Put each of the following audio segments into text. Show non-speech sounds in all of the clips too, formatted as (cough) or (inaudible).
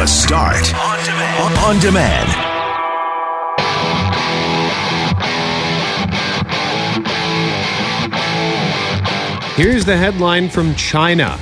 The Start on demand. On demand. Here's the headline from China.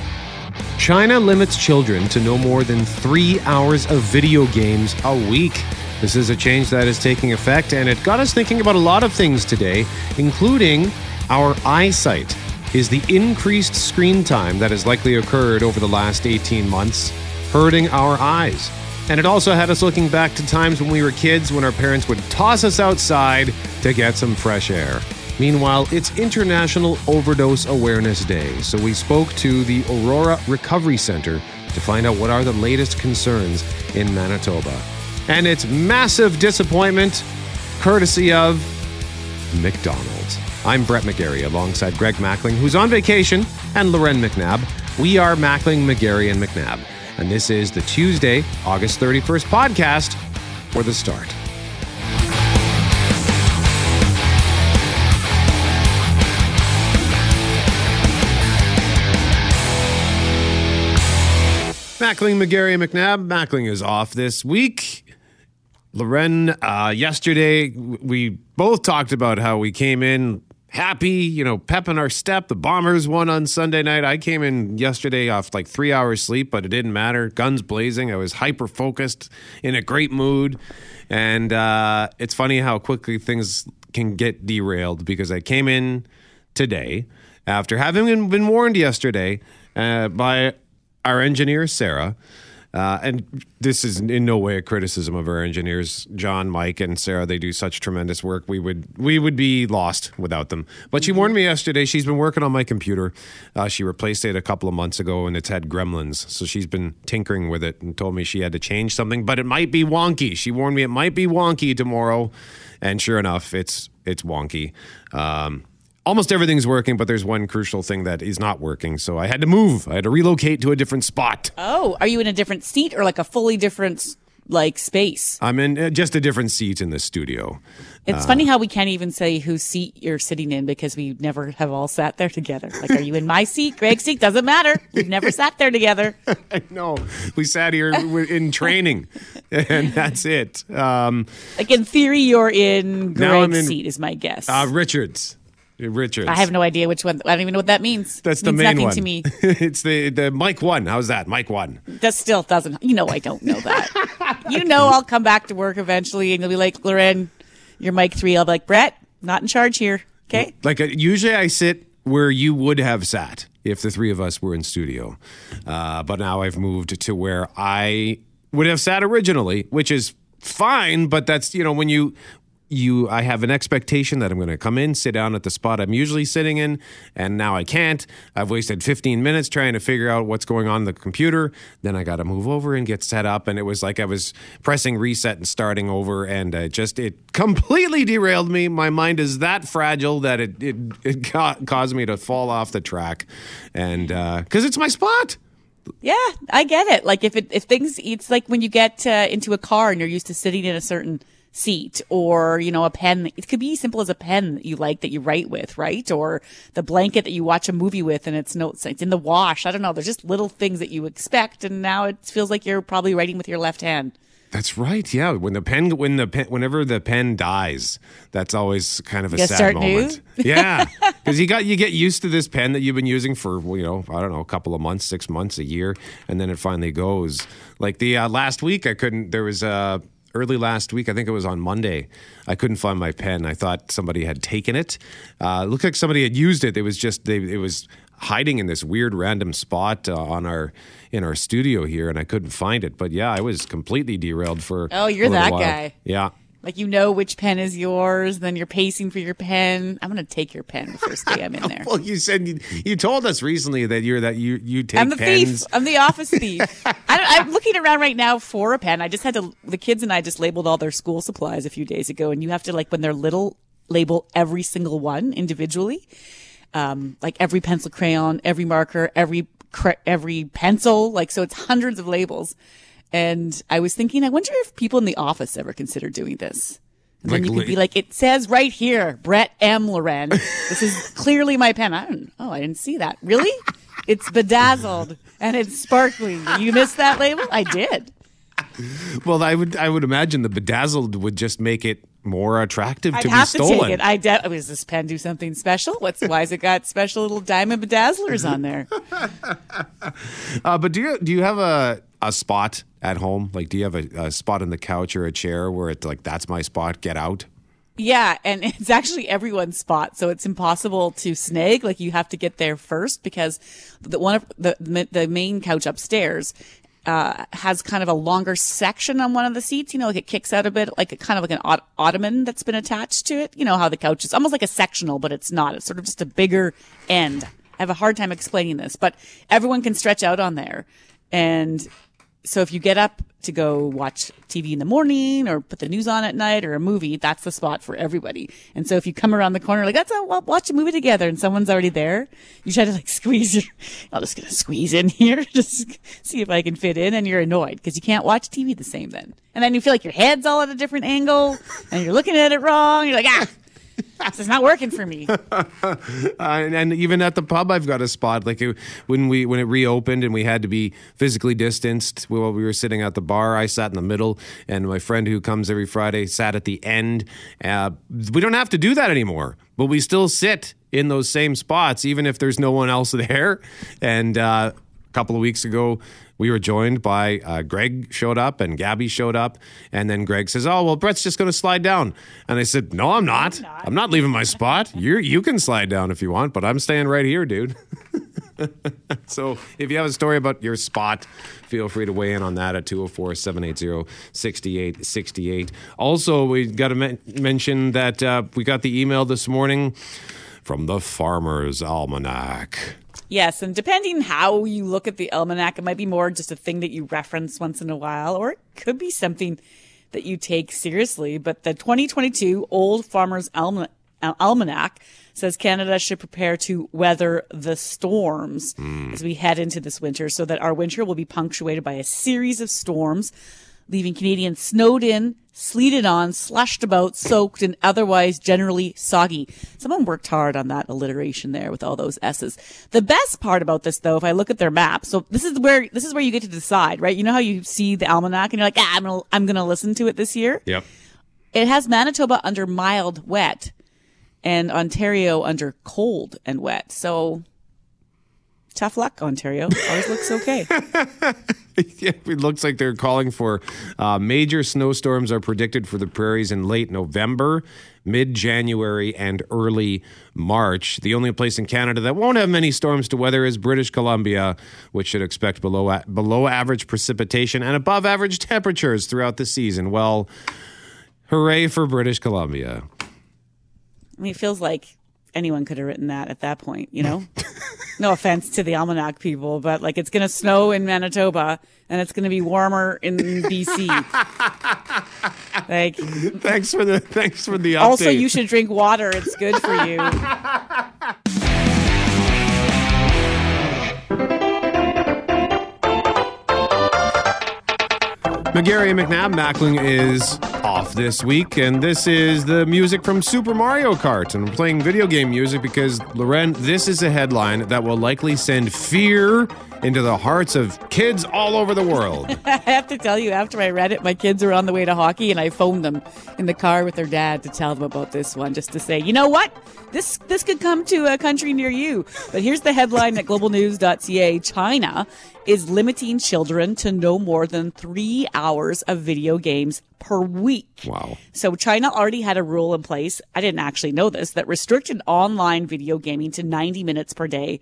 China limits children to no more than three hours of video games a week. This is a change that is taking effect, and it got us thinking about a lot of things today, including our eyesight. Is the increased screen time that has likely occurred over the last 18 months hurting our eyes? And it also had us looking back to times when we were kids when our parents would toss us outside to get some fresh air. Meanwhile, it's International Overdose Awareness Day, so we spoke to the Aurora Recovery Center to find out what are the latest concerns in Manitoba. And it's massive disappointment, courtesy of McDonald's. I'm Brett McGarry alongside Greg Mackling, who's on vacation, and Lauren McNabb. We are Mackling, McGarry, and McNabb. And this is the Tuesday, August 31st podcast for the start. Mackling, McGarry, McNabb. Mackling is off this week. Lauren, uh, yesterday we both talked about how we came in happy, you know, pep in our step. The Bombers won on Sunday night. I came in yesterday off like three hours sleep, but it didn't matter. Guns blazing. I was hyper focused, in a great mood. And uh, it's funny how quickly things can get derailed because I came in today after having been warned yesterday uh, by our engineer, Sarah, uh, and this is in no way a criticism of our engineers, John, Mike, and Sarah. They do such tremendous work. We would we would be lost without them. But she warned me yesterday. She's been working on my computer. Uh, she replaced it a couple of months ago, and it's had gremlins. So she's been tinkering with it and told me she had to change something. But it might be wonky. She warned me it might be wonky tomorrow, and sure enough, it's it's wonky. Um, almost everything's working, but there's one crucial thing that is not working. So I had to move. I had to relocate to a different spot. Oh, are you in a different seat or like a fully different like space? I'm in uh, just a different seat in the studio. It's uh, funny how we can't even say whose seat you're sitting in because we never have all sat there together. Like, are you in my seat, Greg's seat? Doesn't matter. We've never sat there together. (laughs) Know. We sat here in training, (laughs) and that's it. Um, like in theory, you're in Greg's in, seat. Is my guess. Uh, Richards. Richards. I have no idea which one. I don't even know what that means. That's the means main one. to me. (laughs) it's the the Mike one. How's that? Mike one. That still doesn't. You know, I don't know that. (laughs) you know, I'll come back to work eventually, and you'll be like, Lauren, you're Mike three. I'll be like, Brett, not in charge here. Okay. Like uh, usually, I sit where you would have sat if the three of us were in studio, uh, but now I've moved to where I would have sat originally, which is fine but that's you know when you you I have an expectation that I'm going to come in, sit down at the spot I'm usually sitting in, and now I can't. I've wasted 15 minutes trying to figure out what's going on the computer. Then I got to move over and get set up, and it was like I was pressing reset and starting over, and uh, just it completely derailed me. My mind is that fragile that it it, it caused me to fall off the track, and because uh, it's my spot. Yeah, I get it. Like if it if things, it's like when you get uh, into a car and you're used to sitting in a certain seat or, you know, a pen. It could be as simple as a pen that you like that you write with, right? Or the blanket that you watch a movie with and it's notes, it's in the wash. I don't know. There's just little things that you expect. And now it feels like you're probably writing with your left hand. That's right. Yeah, when the pen, when the pen, whenever the pen dies, that's always kind of a sad moment. yeah, (laughs) because you got you get used to this pen that you've been using for you know I don't know a couple of months, six months, a year, and then it finally goes. Like the uh, last week, I couldn't. There was a early last week. I think it was on Monday. I couldn't find my pen. I thought somebody had taken it. Uh, it looked like somebody had used it. It was just they, it was hiding in this weird random spot uh, on our in our studio here, and I couldn't find it. But yeah, I was completely derailed for. Oh, you're that while. guy. Yeah. Like you know which pen is yours, then you're pacing for your pen. I'm gonna take your pen the first day I'm in (laughs) there. well, you said you, you, told us recently that you're that you you take. I'm the pens. thief. I'm the office thief. (laughs) I am looking around right now for a pen. I just had to. The kids and I just labeled all their school supplies a few days ago, and you have to like when they're little label every single one individually, um, like every pencil, crayon, every marker, every every pencil. Like so, it's hundreds of labels. And I was thinking, I wonder if people in the office ever consider doing this. And like, then you could be like, it says right here, Brett M. Lauren. This is (laughs) clearly my pen. I don't, oh, I didn't see that. Really? It's bedazzled and it's sparkling. You missed that label? I did. Well, I would I would imagine the bedazzled would just make it more attractive I'd to be have to take it. I de- does this pen do something special? What's why has it got special little diamond bedazzlers on there? (laughs) Uh, but do you do you have a a spot at home? Like, do you have a, a spot on the couch or a chair where it's like that's my spot? Get out. Yeah, and (laughs) it's actually everyone's spot, so it's impossible to snag. Like you have to get there first because the one of the the main couch upstairs uh, has kind of a longer section on one of the seats. You know, like it kicks out a bit, like a kind of like an ot- ottoman that's been attached to it. You know how the couch is almost like a sectional, but it's not. It's sort of just a bigger end. I have a hard time explaining this, but everyone can stretch out on there, and so if you get up to go watch TV in the morning or put the news on at night or a movie, that's the spot for everybody. And so if you come around the corner, like, let's uh, watch a movie together and someone's already there, you try to like (laughs) squeeze your, I'm just going to squeeze in here, (laughs) just see if I can fit in. And you're annoyed because you can't watch TV the same then. And then you feel like your head's all at a different angle and you're looking at it wrong. You're like, ah, this is not working for me. (laughs) And, and even at the pub, I've got a spot. Like it, when we when it reopened and we had to be physically distanced while we were sitting at the bar, I sat in the middle, and my friend who comes every Friday sat at the end. Uh, we don't have to do that anymore, but we still sit in those same spots, even if there's no one else (laughs) there. And uh, a couple of weeks ago, we were joined by uh, Greg showed up and Gabby showed up, and then Greg says, "Oh well, Brett's just going to slide down," and I said, "No, I'm not. I'm not leaving my spot. You you can slide down if you want, but I'm staying right here, dude." (laughs) so if you have a story about your spot, feel free to weigh in on that at 204 780 6868. Also, we got to men- mention that uh, we got the email this morning from the Farmer's Almanac. Yes, and depending how you look at the almanac, it might be more just a thing that you reference once in a while, or it could be something that you take seriously. But the 2022 Old Farmer's Alma- Al- Almanac says Canada should prepare to weather the storms hmm. as we head into this winter, so that our winter will be punctuated by a series of storms, leaving Canadians snowed in, sleeted on, slushed about, soaked, and otherwise generally soggy. Someone worked hard on that alliteration there with all those S's. The best part about this, though, if I look at their map, so this is where this is where you get to decide, right? You know how you see the almanac and you're like, ah, I'm gonna I'm gonna listen to it this year. Yep. It has Manitoba under mild wet, and Ontario under cold and wet. So. Tough luck, Ontario. Always looks okay. (laughs) Yeah, it looks like they're calling for uh, major snowstorms are predicted for the prairies in late November, mid January, and early March. The only place in Canada that won't have many storms to weather is British Columbia, which should expect below a- below average precipitation and above average temperatures throughout the season. Well, hooray for British Columbia! I mean, it feels like anyone could have written that at that point, you know? (laughs) no offense to the almanac people, but like it's going to snow in Manitoba and it's going to be warmer in BC. like, Thanks for the thanks for the update. also, you should drink water. It's good for you. (laughs) McGarry and McNabb Mackling is off this week, and this is the music from Super Mario Kart. And I'm playing video game music because, Lauren, this is a headline that will likely send fear into the hearts of kids all over the world. (laughs) I have to tell you, after I read it, my kids are on the way to hockey, and I phoned them in the car with their dad to tell them about this one, just to say, you know what, this this could come to a country near you. But here's the headline at globalnews.ca: China is limiting children to no more than three hours of video games per week. Wow. So China already had a rule in place. I didn't actually know this that restricted online video gaming to 90 minutes per day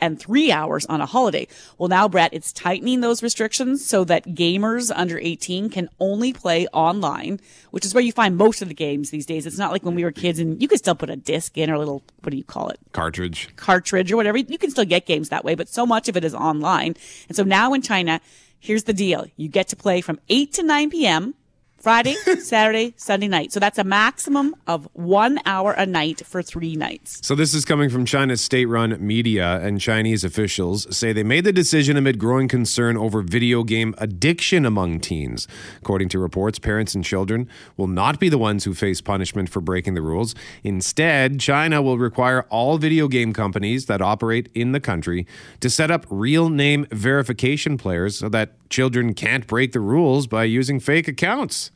and three hours on a holiday. Well, now, Brett, it's tightening those restrictions so that gamers under 18 can only play online, which is where you find most of the games these days. It's not like when we were kids and you could still put a disc in or a little, what do you call it? Cartridge. cartridge or whatever. You can still get games that way, but so much of it is online. And so now in China, here's the deal. You get to play from 8 to 9 p.m. Friday, Saturday, Sunday night. So that's a maximum of one hour a night for three nights. So this is coming from China's state-run media and Chinese officials say they made the decision amid growing concern over video game addiction among teens. According to reports, parents and children will not be the ones who face punishment for breaking the rules. Instead, China will require all video game companies that operate in the country to set up real name verification players so that children can't break the rules by using fake accounts.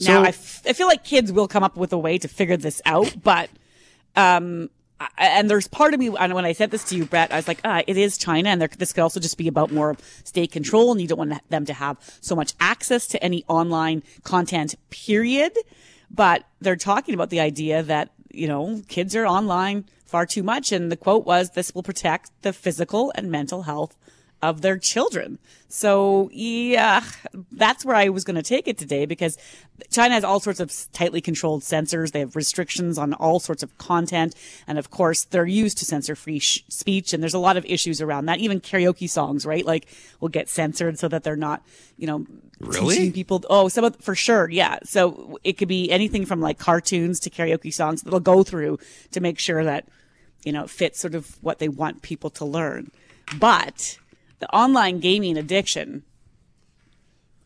Now, So- I, f- I feel like kids will come up with a way to figure this out, but, um, I- and there's part of me, and when I said this to you, Brett, I was like, ah, it is China, and there, this could also just be about more state control, and you don't want them to have so much access to any online content, period. But they're talking about the idea that, you know, kids are online far too much, and the quote was, this will protect the physical and mental health of their children. So yeah, that's where I was going to take it today because China has all sorts of tightly controlled censors. They have restrictions on all sorts of content. And of course, they're used to censor free sh- speech. And there's a lot of issues around that. Even karaoke songs, right? Like will get censored so that they're not, you know, Really? teaching people. Oh, some of, for sure. Yeah. So it could be anything from like cartoons to karaoke songs that'll go through to make sure that, you know, it fits sort of what they want people to learn. But the online gaming addiction,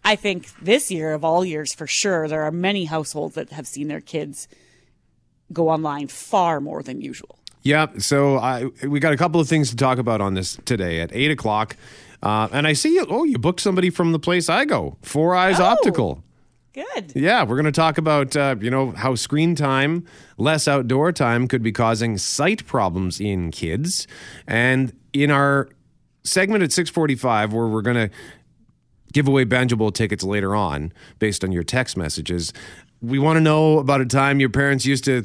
I think this year of all years for sure, there are many households that have seen their kids go online far more than usual. Yeah, so I we got a couple of things to talk about on this today at eight o'clock, uh, and I see you. Oh, you booked somebody from the place I go, Four Eyes Oh. Optical. Good. Yeah, we're going to talk about uh, you know how screen time, less outdoor time, could be causing sight problems in kids, and in our segment at six forty-five, where we're going to give away Banjo tickets later on based on your text messages. We want to know about a time your parents used to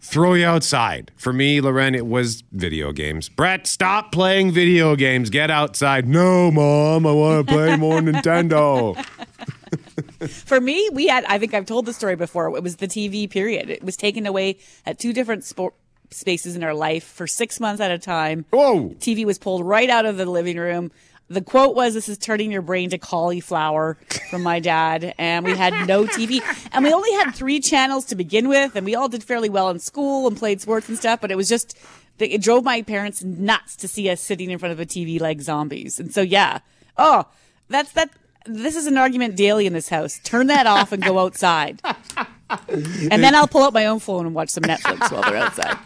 throw you outside. For me, Lauren, it was video games. Brett, stop playing video games. Get outside. No, mom, I want to play more Nintendo. (laughs) For me, we had, I think I've told the story before. It was the TV period. It was taken away at two different sport spaces in our life for six months at a time. Whoa. TV was pulled right out of the living room. The quote was, This is turning your brain to cauliflower from my dad. And we had no TV. And we only had three channels to begin with. And we all did fairly well in school and played sports and stuff. But it was just, it drove my parents nuts to see us sitting in front of a TV like zombies. And so, yeah. Oh, that's that. This is an argument daily in this house. Turn that off and go outside. (laughs) (laughs) And then I'll pull out my own phone and watch some Netflix while they're outside.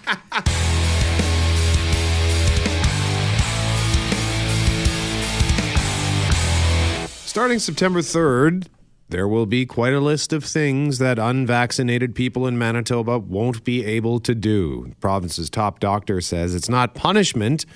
Starting September 3rd, there will be quite a list of things that unvaccinated people in Manitoba won't be able to do. The province's top doctor says it's not punishment,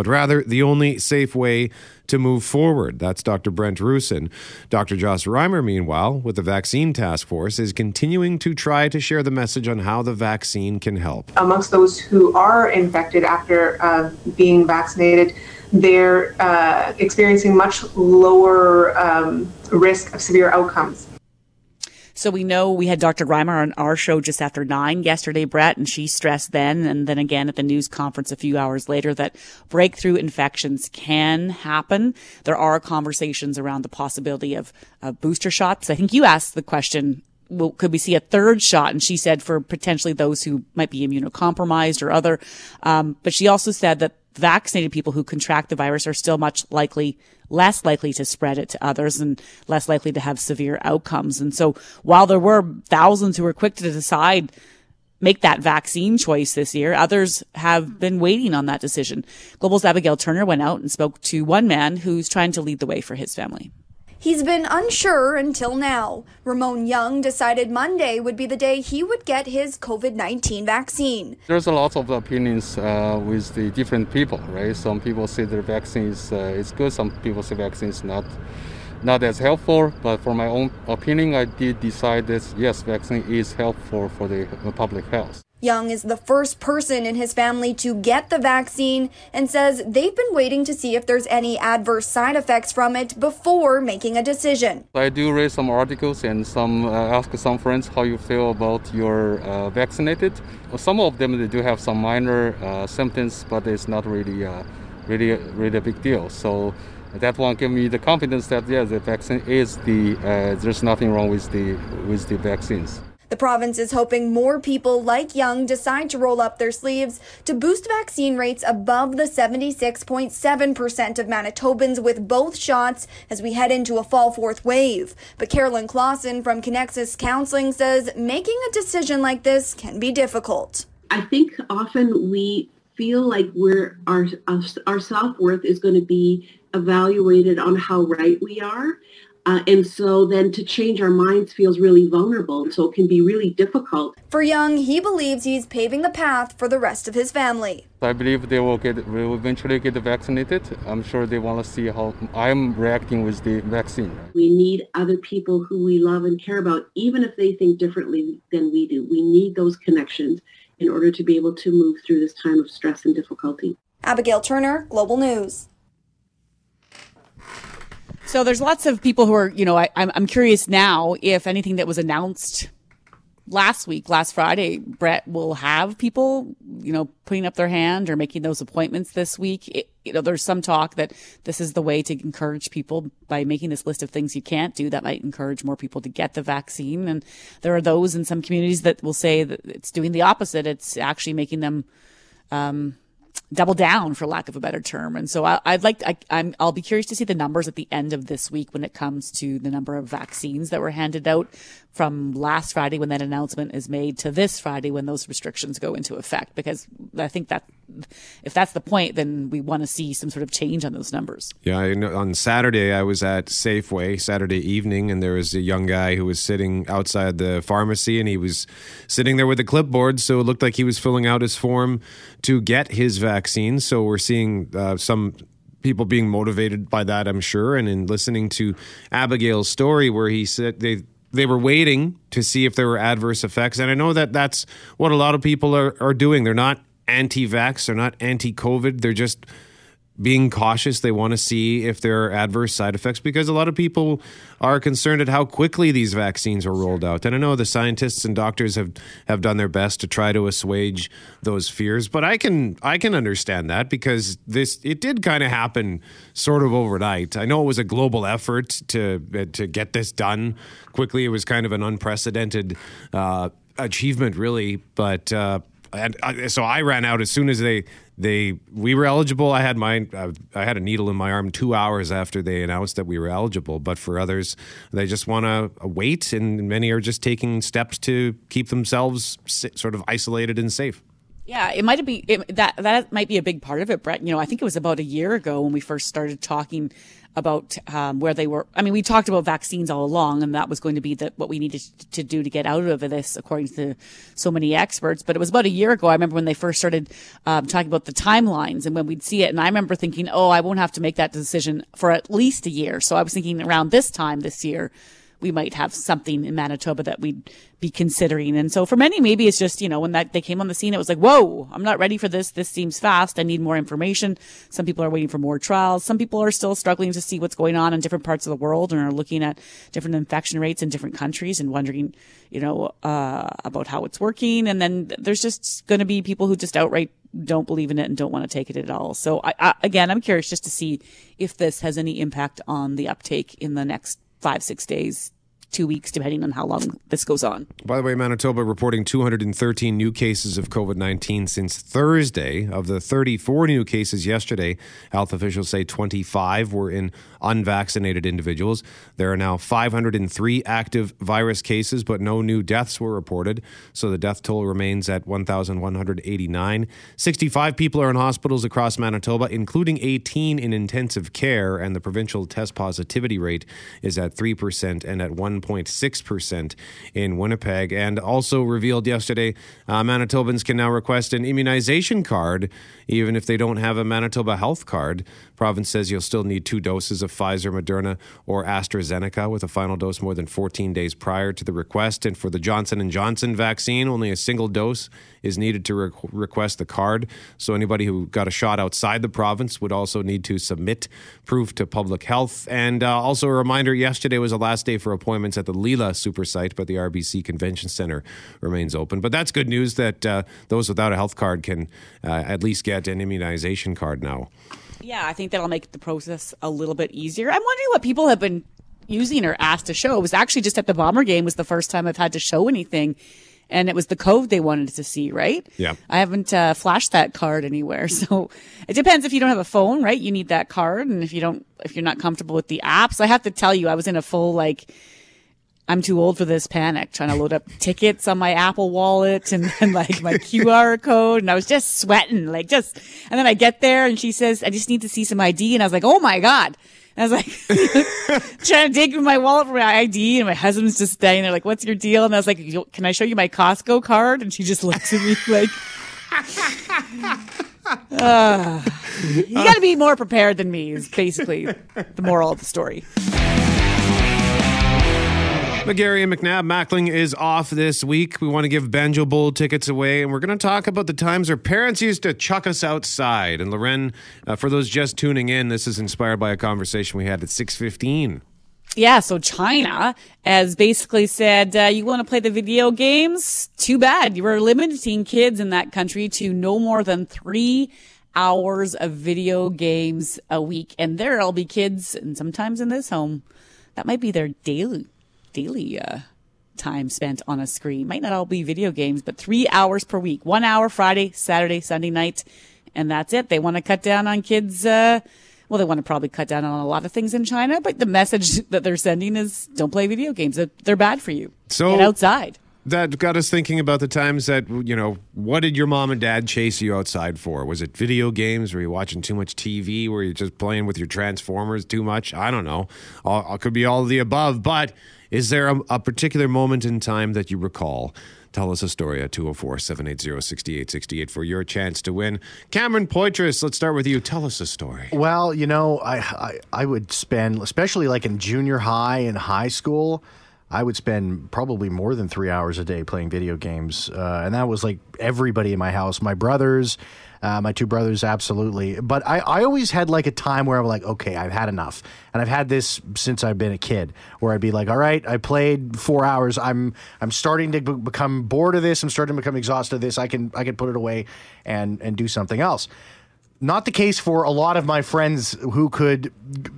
but rather the only safe way to move forward. That's Dr. Brent Roussin. Dr. Joss Reimer, meanwhile, with the vaccine task force, is continuing to try to share the message on how the vaccine can help. amongst those who are infected after uh, being vaccinated, they're uh, experiencing much lower um, risk of severe outcomes. So we know we had Dr. Reimer on our show just after nine yesterday, Brett, and she stressed then and then again at the news conference a few hours later that breakthrough infections can happen. There are conversations around the possibility of booster shots. I think you asked the question well, could we see a third shot? And she said for potentially those who might be immunocompromised or other. Um, but she also said that vaccinated people who contract the virus are still much likely, less likely to spread it to others and less likely to have severe outcomes. And so while there were thousands who were quick to decide, make that vaccine choice this year, others have been waiting on that decision. Global's Abigail Turner went out and spoke to one man who's trying to lead the way for his family. He's been unsure until now. Ramon Young decided Monday would be the day he would get his COVID 19 vaccine. There's a lot of opinions uh, with the different people, right? Some people say the vaccine is, uh, good, some people say vaccine is not not as helpful. But for my own opinion, I did decide that yes, vaccine is helpful for the public health. Young is the first person in his family to get the vaccine and says they've been waiting to see if there's any adverse side effects from it before making a decision. I do read some articles and some uh, ask some friends how you feel about your uh, vaccinated. Some of them they do have some minor uh, symptoms, but it's not really uh, really really a big deal. So that one gave me the confidence that yeah, the vaccine is the uh, there's nothing wrong with the with the vaccines. The province is hoping more people like Young decide to roll up their sleeves to boost vaccine rates above the 76.7% of Manitobans with both shots as we head into a fall fourth wave. But Carolyn Clausen from Connexus Counseling says making a decision like this can be difficult. I think often we feel like we're our our self-worth is going to be evaluated on how right we are uh, and so then to change our minds feels really vulnerable. and So it can be really difficult. For Young, he believes he's paving the path for the rest of his family. I believe they will get will eventually get vaccinated. I'm sure they want to see how I'm reacting with the vaccine. We need other people who we love and care about, even if they think differently than we do. We need those connections in order to be able to move through this time of stress and difficulty. Abigail Turner, Global News. So there's lots of people who are, you know, I, I'm, I'm curious now if anything that was announced last week, last Friday, Brett will have people, you know, putting up their hand or making those appointments this week. It, you know, there's some talk that this is the way to encourage people by making this list of things you can't do that might encourage more people to get the vaccine. And there are those in some communities that will say that it's doing the opposite. It's actually making them, um, double down for lack of a better term. And so I, would like, I, I'm, I'll be curious to see the numbers at the end of this week when it comes to the number of vaccines that were handed out from last Friday when that announcement is made to this Friday when those restrictions go into effect. Because I think that if that's the point, then we want to see some sort of change on those numbers. Yeah, I know on Saturday I was at Safeway Saturday evening, and there was a young guy who was sitting outside the pharmacy, and he was sitting there with a clipboard, so it looked like he was filling out his form to get his vaccine. So we're seeing uh, some people being motivated by that, I'm sure. And in listening to Abigail's story, where he said they they were waiting to see if there were adverse effects. And I know that that's what a lot of people are, are doing. They're not anti vax, they're not anti COVID. They're just being cautious. They want to see if there are adverse side effects because a lot of people are concerned at how quickly these vaccines are rolled out. And I know the scientists and doctors have, have done their best to try to assuage those fears, but I can I can understand that because this it did kind of happen sort of overnight. I know it was a global effort to to get this done quickly. It was kind of an unprecedented uh, achievement, really, but. Uh, and I, so I ran out as soon as they they we were eligible. I had my uh, I had a needle in my arm two hours after they announced that we were eligible. But for others, they just want to wait, and many are just taking steps to keep themselves sort of isolated and safe. Yeah, it might be it, that that might be a big part of it, Brett. You know, I think it was about a year ago when we first started talking about um, where they were. I mean, we talked about vaccines all along, and that was going to be the, what we needed to do to get out of this, according to so many experts. But it was about a year ago. I remember when they first started um, talking about the timelines and when we'd see it. And I remember thinking, oh, I won't have to make that decision for at least a year. So I was thinking around this time this year we might have something in Manitoba that we'd be considering. And so for many, maybe it's just, you know, when that they came on the scene, it was like, whoa, I'm not ready for this. This seems fast. I need more information. Some people are waiting for more trials. Some people are still struggling to see what's going on in different parts of the world and are looking at different infection rates in different countries and wondering, you know, uh, about how it's working. And then there's just going to be people who just outright don't believe in it and don't want to take it at all. So I, I, again, I'm curious just to see if this has any impact on the uptake in the next five, six days, two weeks, depending on how long this goes on. By the way, Manitoba reporting 213 new cases of COVID 19 since Thursday. Of the 34 new cases yesterday, health officials say 25 were in unvaccinated individuals. There are now 503 active virus cases, but no new deaths were reported. So the death toll remains at 1,189. 65 people are in hospitals across Manitoba, including 18 in intensive care, and the provincial test positivity rate is at 3% and at 1.6% in Winnipeg. And also revealed yesterday, uh, Manitobans can now request an immunization card even if they don't have a Manitoba health card. Province says you'll still need two doses of Pfizer, Moderna, or AstraZeneca with a final dose more than 14 days prior to the request. And for the Johnson & Johnson vaccine, only a single dose is needed to re- request the card. So anybody who got a shot outside the province would also need to submit proof to public health. And uh, also a reminder, yesterday was the last day for appointments at the Leila Super Site, but the RBC Convention Center remains open. But that's good news that uh, those without a health card can uh, at least get an immunization card now. Yeah, I think that'll make the process a little bit easier. I'm wondering what people have been using or asked to show. It was actually just at the Bomber game was the first time I've had to show anything. And it was the code they wanted to see, right? Yeah. I haven't uh, flashed that card anywhere. (laughs) So it depends if you don't have a phone, right? You need that card. And if you don't, if you're not comfortable with the apps, I have to tell you, I was in a full like, I'm too old for this panic trying to load up (laughs) tickets on my Apple wallet and then like my QR (laughs) code. And I was just sweating, like just, and then I get there and she says, I just need to see some ID. And I was like, oh my God. And I was like, (laughs) trying to dig my wallet for my ID, and my husband's just standing there, like, "What's your deal?" And I was like, "Can I show you my Costco card?" And she just looks at me (laughs) like, uh, "You got to be more prepared than me." Is basically the moral of the story. McGarry and McNabb Mackling is off this week. We want to give Banjo Bowl tickets away, and we're going to talk about the times our parents used to chuck us outside. And Lauren, uh, for those just tuning in, this is inspired by a conversation we had at six fifteen. Yeah, so China has basically said, uh, you want to play the video games? Too bad. You were limiting kids in that country to no more than three hours of video games a week. And there'll be kids, and sometimes in this home, that might be their daily, daily, uh, time spent on a screen. Might not all be video games, but three hours per week. One hour Friday, Saturday, Sunday night. And that's it. They want to cut down on kids, uh, well, they want to probably cut down on a lot of things in China, but the message (laughs) that they're sending is don't play video games. They're bad for you. So- Get outside. That got us thinking about the times that, you know, what did your mom and dad chase you outside for? Was it video games? Were you watching too much TV? Were you just playing with your Transformers too much? I don't know. All, could be all of the above. But is there a, a particular moment in time that you recall? Tell us a story at 204 780 6868 for your chance to win. Cameron Poitras, let's start with you. Tell us a story. Well, you know, I, I I would spend, especially like in junior high and high school, I would spend probably more than three hours a day playing video games, uh, and that was like everybody in my house, my brothers. Uh, my two brothers, absolutely. But I, I always had like a time where I'm like, okay, I've had enough. And I've had this since I've been a kid, where I'd be like, all right, I played four hours. I'm I'm starting to be- become bored of this. I'm starting to become exhausted of this. I can I can put it away and and do something else. Not the case for a lot of my friends who could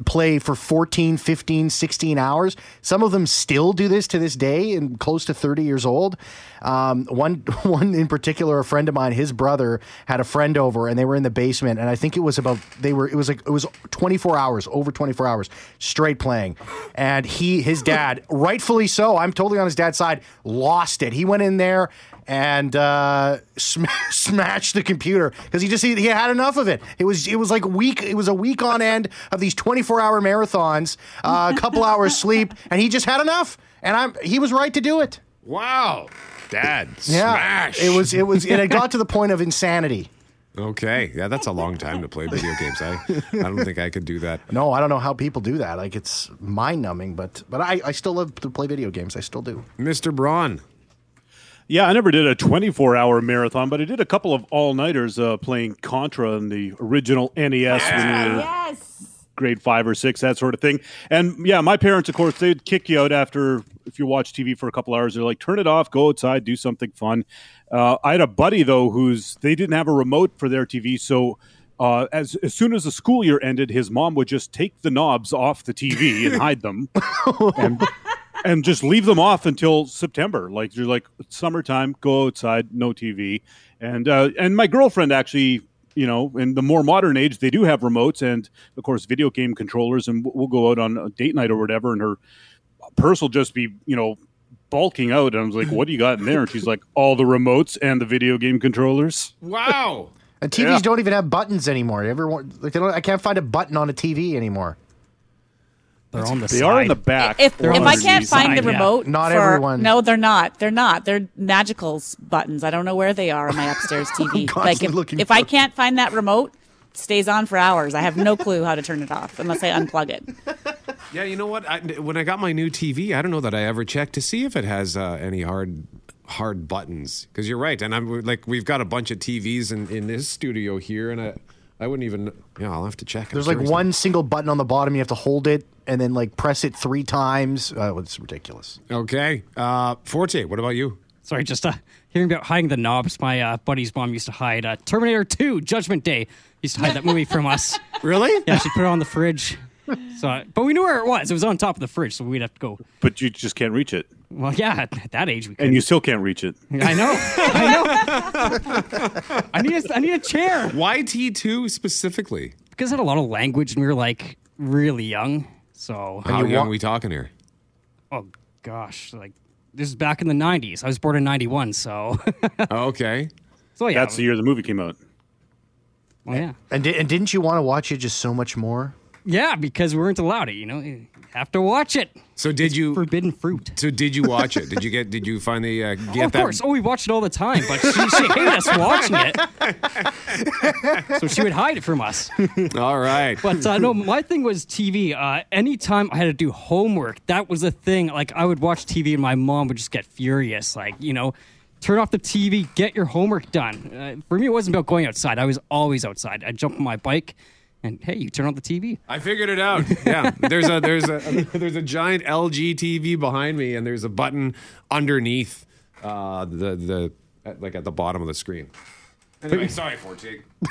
play for 14, 15, 16 hours. Some of them still do this to this day and close to 30 years old. Um, one, (laughs) one in particular, a friend of mine, his brother had a friend over and they were in the basement. And I think it was about, they were, it was like, it was 24 hours, over 24 hours straight playing. And he, his dad, (laughs) rightfully so, I'm totally on his dad's side, lost it. He went in there and uh, sm- (laughs) smashed the computer because he just he, he had enough of it. It was it was like week it was a week on end of these twenty four hour marathons, uh, a couple hours sleep, and he just had enough. And I'm he was right to do it. Wow. Dad, Yeah, smash. it was it was it got to the point of insanity. Okay. Yeah, that's a long time to play video games. I, I don't think I could do that. No, I don't know how people do that. Like it's mind numbing, but but I, I still love to play video games. I still do. Mr. Braun. Yeah, I never did a 24 hour marathon, but I did a couple of all nighters uh, playing Contra in the original NES when we were Yes. grade five or six, that sort of thing. And yeah, my parents, of course, they'd kick you out after if you watch TV for a couple hours. They're like, turn it off, go outside, do something fun. Uh, I had a buddy though who's they didn't have a remote for their TV, so. Uh, as as soon as the school year ended, his mom would just take the knobs off the TV and hide them, (laughs) and and just leave them off until September. Like you're like summertime, go outside, no TV. And uh, and my girlfriend actually, you know, in the more modern age, they do have remotes and of course video game controllers, and we'll go out on a date night or whatever, and her purse will just be, you know. Bulking out, and I was like, "What do you got in there?" And she's like, "All the remotes and the video game controllers." Wow. And TVs Yeah. don't even have buttons anymore. Everyone, like, they don't, I can't find a button on a TV anymore. They're on the They side. are in the back. If, They're if I can't find the side, yeah. remote, Not for- everyone. No, they're not. They're not. They're magicals buttons. I don't know where they are on my upstairs (laughs) TV. like constantly if, looking if I can't find that remote, it stays on for hours. I have no clue how to turn it off unless I unplug it. (laughs) Yeah, you know what? I, when I got my new TV, I don't know that I ever checked to see if it has uh, any hard hard buttons. Because you're right, and I'm like, we've got a bunch of TVs in, in this studio here, and I I wouldn't even. Yeah, I'll have to check. I'm There's like curious. one single button on the bottom. You have to hold it and then like press it three times. Uh, it's ridiculous. Okay, uh, Forte. What about you? Sorry, just uh, hearing about hiding the knobs. My uh, buddy's mom used to hide uh, Terminator 2 Judgment Day. Used to hide that movie from us. (laughs) Really? Yeah, she put it on the fridge. So, but we knew where it was. It was on top of the fridge, so we'd have to go. But you just can't reach it. Well, yeah, at that age we could. And you still can't reach it. I know. I know. (laughs) I need a, I need a chair. Why T2 specifically? Because it had a lot of language and we were like really young. So How young are we talking here? Oh gosh, like this is back in the '90s. I was born in '91, so (laughs) oh, okay. So yeah, That's the year the movie came out. well, yeah, And, di- and didn't you want to watch it just so much more? Yeah, because we weren't allowed it. You know, you have to watch it. So did you Forbidden fruit. So did you watch it? Did you get? Did you finally uh, (laughs) get Oh, of that? course. Oh, we watched it all the time, but she, she hated us watching it, (laughs) so she would hide it from us. (laughs) All right. But uh, no, my thing was TV. Uh, anytime I had to do homework, that was a thing. Like I would watch TV, and my mom would just get furious. Like you know, turn off the TV, get your homework done. Uh, for me, it wasn't about going outside. I was always outside. I'd jump on my bike, and hey, you turn on the TV. I figured it out. Yeah, (laughs) there's a there's a (laughs) there's a giant LG TV behind me, and there's a button underneath uh, the the at, like at the bottom of the screen. Anyway, sorry, Forte. (laughs)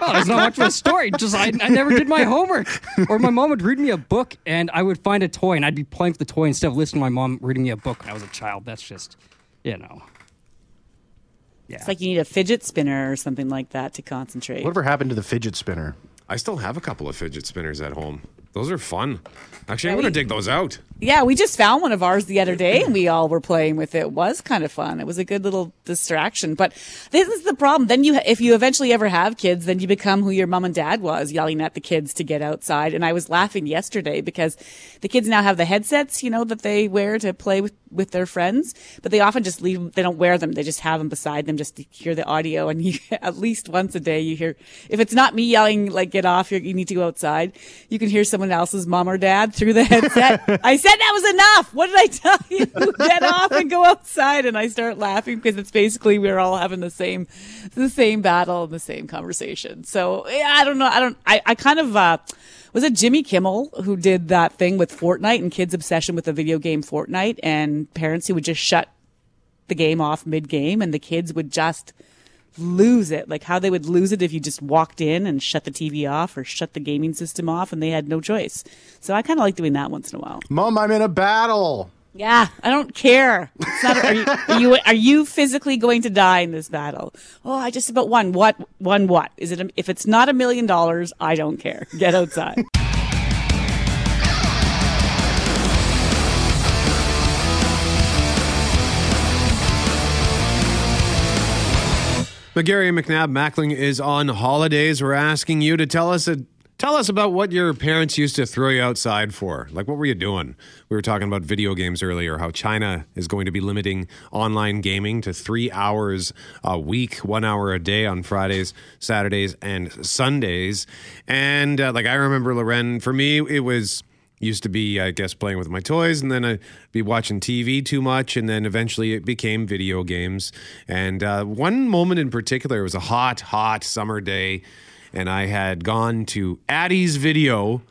Oh, there's not much of a story. Just I, I never did my homework. Or my mom would read me a book, and I would find a toy, and I'd be playing with the toy instead of listening to my mom reading me a book when I was a child. That's just, you know. Yeah. It's like you need a fidget spinner or something like that to concentrate. Whatever happened to the fidget spinner? I still have a couple of fidget spinners at home. Those are fun. Actually, I'm gonna dig those out. Yeah, we just found one of ours the other day and we all were playing with it. It was kind of fun. It was a good little distraction. But this is the problem. Then you, if you eventually ever have kids, then you become who your mom and dad was, yelling at the kids to get outside. And I was laughing yesterday because the kids now have the headsets, you know, that they wear to play with, with their friends, but they often just leave, they don't wear them. They just have them beside them just to hear the audio. And you, (laughs) at least once a day, you hear, if it's not me yelling, like, get off, you're, you need to go outside, you can hear someone else's mom or dad through the headset. I said that was enough. What did I tell you? (laughs) Get off and go outside. And I start laughing because it's basically we're all having the same, the same battle and the same conversation. So I don't know. I don't, I, I kind of, uh, was it Jimmy Kimmel who did that thing with Fortnite and kids' obsession with the video game Fortnite and parents who would just shut the game off mid game and the kids would just lose it. Like how they would lose it if you just walked in and shut the TV off or shut the gaming system off and they had no choice. So I kind of like doing that once in a while. Mom, I'm in a battle. Yeah, I don't care. It's not, are, you, are you are you physically going to die in this battle? Oh, I just about won. What? Won what? Is it? A, if it's not a million dollars, I don't care. Get outside. McGarry and McNabb Mackling is on holidays. We're asking you to tell us a, tell us about what your parents used to throw you outside for. Like, what were you doing? We were talking about video games earlier. How China is going to be limiting online gaming to three hours a week, one hour a day on Fridays, Saturdays, and Sundays. And uh, like I remember, Lauren. For me, it was used to be i guess playing with my toys and then i'd be watching tv too much and then eventually it became video games. And uh, one moment in particular it was a hot hot summer day and i had gone to addie's video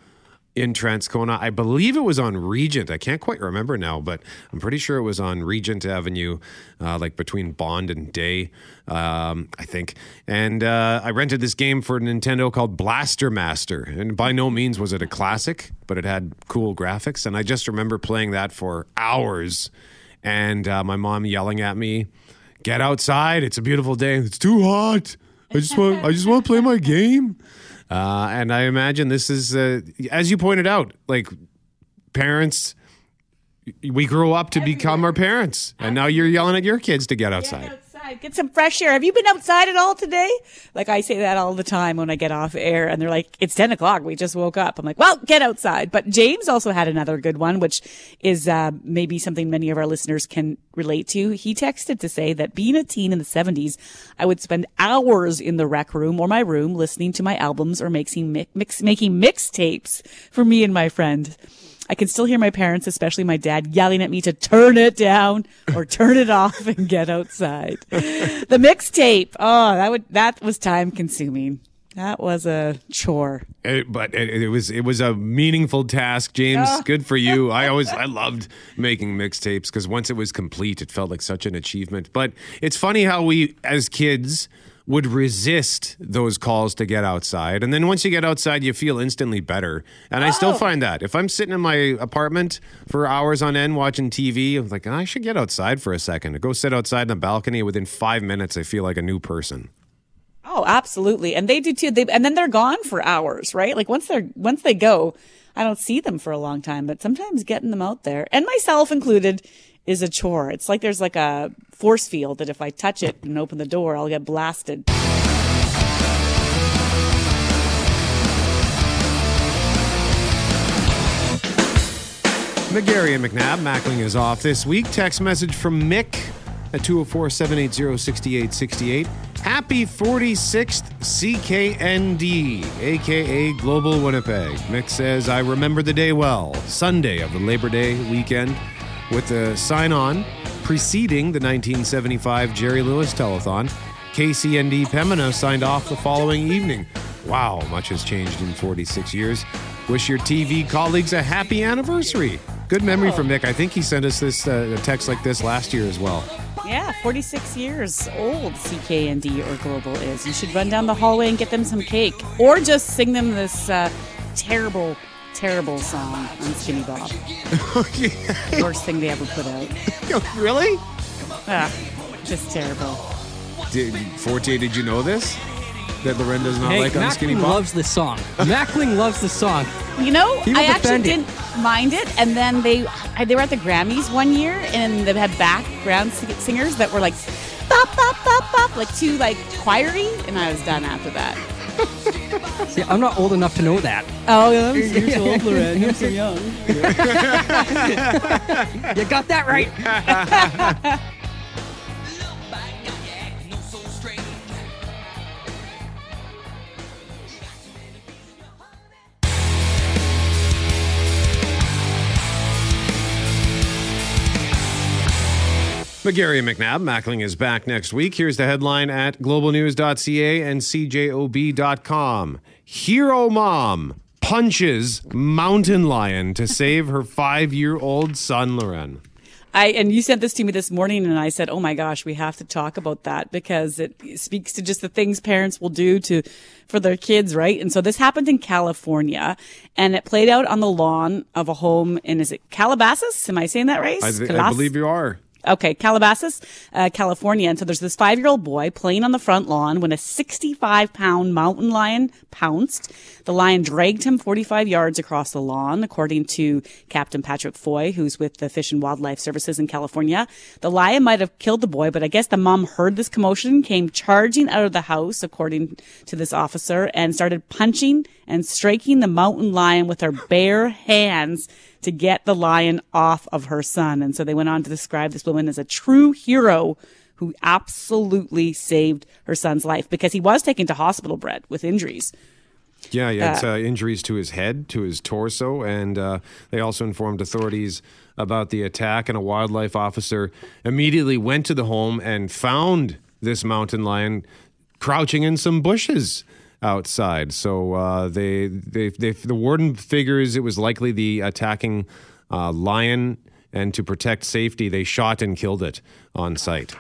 in Transcona. I believe it was on Regent. I can't quite remember now, but I'm pretty sure it was on Regent Avenue, uh, like between Bond and Day, um, I think. And uh, I rented this game for Nintendo called Blaster Master. And by no means was it a classic, but it had cool graphics. And I just remember playing that for hours and uh, my mom yelling at me, Get outside. It's a beautiful day. It's too hot. I just want I just want to play my game. (laughs) Uh, and I imagine this is, uh, as you pointed out, like parents, we grow up to become our parents, and now you're yelling at your kids to get outside. outside, get some fresh air. Have you been outside at all today? Like I say that all the time when I get off air, and they're like, "It's ten o'clock. We just woke up." I'm like, "Well, get outside." But James also had another good one, which is uh, maybe something many of our listeners can relate to. He texted to say that being a teen in the '70s, I would spend hours in the rec room or my room listening to my albums or making mix making mixtapes for me and my friend. I can still hear my parents, especially my dad, yelling at me to turn it down or turn it off and get outside. the mixtape. Oh, that would, that was time consuming. That was a chore. It- but it, it was it was a meaningful task, James. Ah. Good for you. I always (laughs) I loved making mixtapes because once it was complete, it felt like such an achievement. But it's funny how we as kids would resist those calls to get outside, and then once you get outside, you feel instantly better. And I Oh. still find that if I'm sitting in my apartment for hours on end watching TV, I'm like I should get outside for a second. To go sit outside in the balcony, within five minutes, I feel like a new person. Oh, absolutely. And they do too. They and then they're gone for hours, right? Like once they're once they go, I don't see them for a long time, but sometimes getting them out there, and myself included, is a chore. It's like there's like a force field that if I touch it and open the door, I'll get blasted. McGarry and McNabb, Mackling is off this week. Text message from Mick at 204 780 6868. Happy 46th CKND, aka Global Winnipeg. Mick says, I remember the day well, Sunday of the Labor Day weekend, with the sign on preceding the 1975 Jerry Lewis telethon. KCND Pembina signed off the following evening. Wow, much has changed in 46 years. Wish your TV colleagues a happy anniversary. Good memory from Mick. I think he sent us this uh, text like this last year as well. Yeah, 46 years old CKND or Global is. You should run down the hallway and get them some cake, or just sing them this uh, terrible, terrible song Unskinny Bop. Worst thing they ever put out. (laughs) Oh, really? Yeah, just terrible. Did, Forte, did you know this? That Lauren does not hey, like Unskinny Mackling Bop? loves this song. Mackling loves the song. (laughs) You know, He I actually it. didn't mind it, and then they they were at the Grammys one year, and they had background singers that were like bop bop bop bop, like too like choiry, and I was done after that. See, I'm not old enough to know that. Oh, yeah, (laughs) you're so old, Lauren. You're so young. (laughs) you got that right. (laughs) McGarry and McNabb. Mackling is back next week. Here's the headline at globalnews.ca and cjob.com. Hero mom punches mountain lion to save her five year old son, Lauren. I and you sent this to me this morning, and I said, "Oh my gosh, we have to talk about that because it speaks to just the things parents will do to for their kids, right?" And so this happened in California, and it played out on the lawn of a home in is it Calabasas? Am I saying that right? I, th- I believe you are. Okay, Calabasas, uh, California. And so there's this five year old boy playing on the front lawn when a 65 pound mountain lion pounced. The lion dragged him 45 yards across the lawn, according to Captain Patrick Foy, who's with the Fish and Wildlife Services in California. The lion might have killed the boy, but I guess the mom heard this commotion, came charging out of the house, according to this officer, and started punching and striking the mountain lion with her bare hands to get the lion off of her son. And so they went on to describe this woman as a true hero who absolutely saved her son's life because he was taken to hospital, Brett, with injuries. Yeah, he had Uh, uh, injuries to his head, to his torso, and uh, they also informed authorities about the attack. And a wildlife officer immediately went to the home and found this mountain lion crouching in some bushes outside. So uh, they, they, they, the warden figures it was likely the attacking uh, lion, and to protect safety, they shot and killed it on site.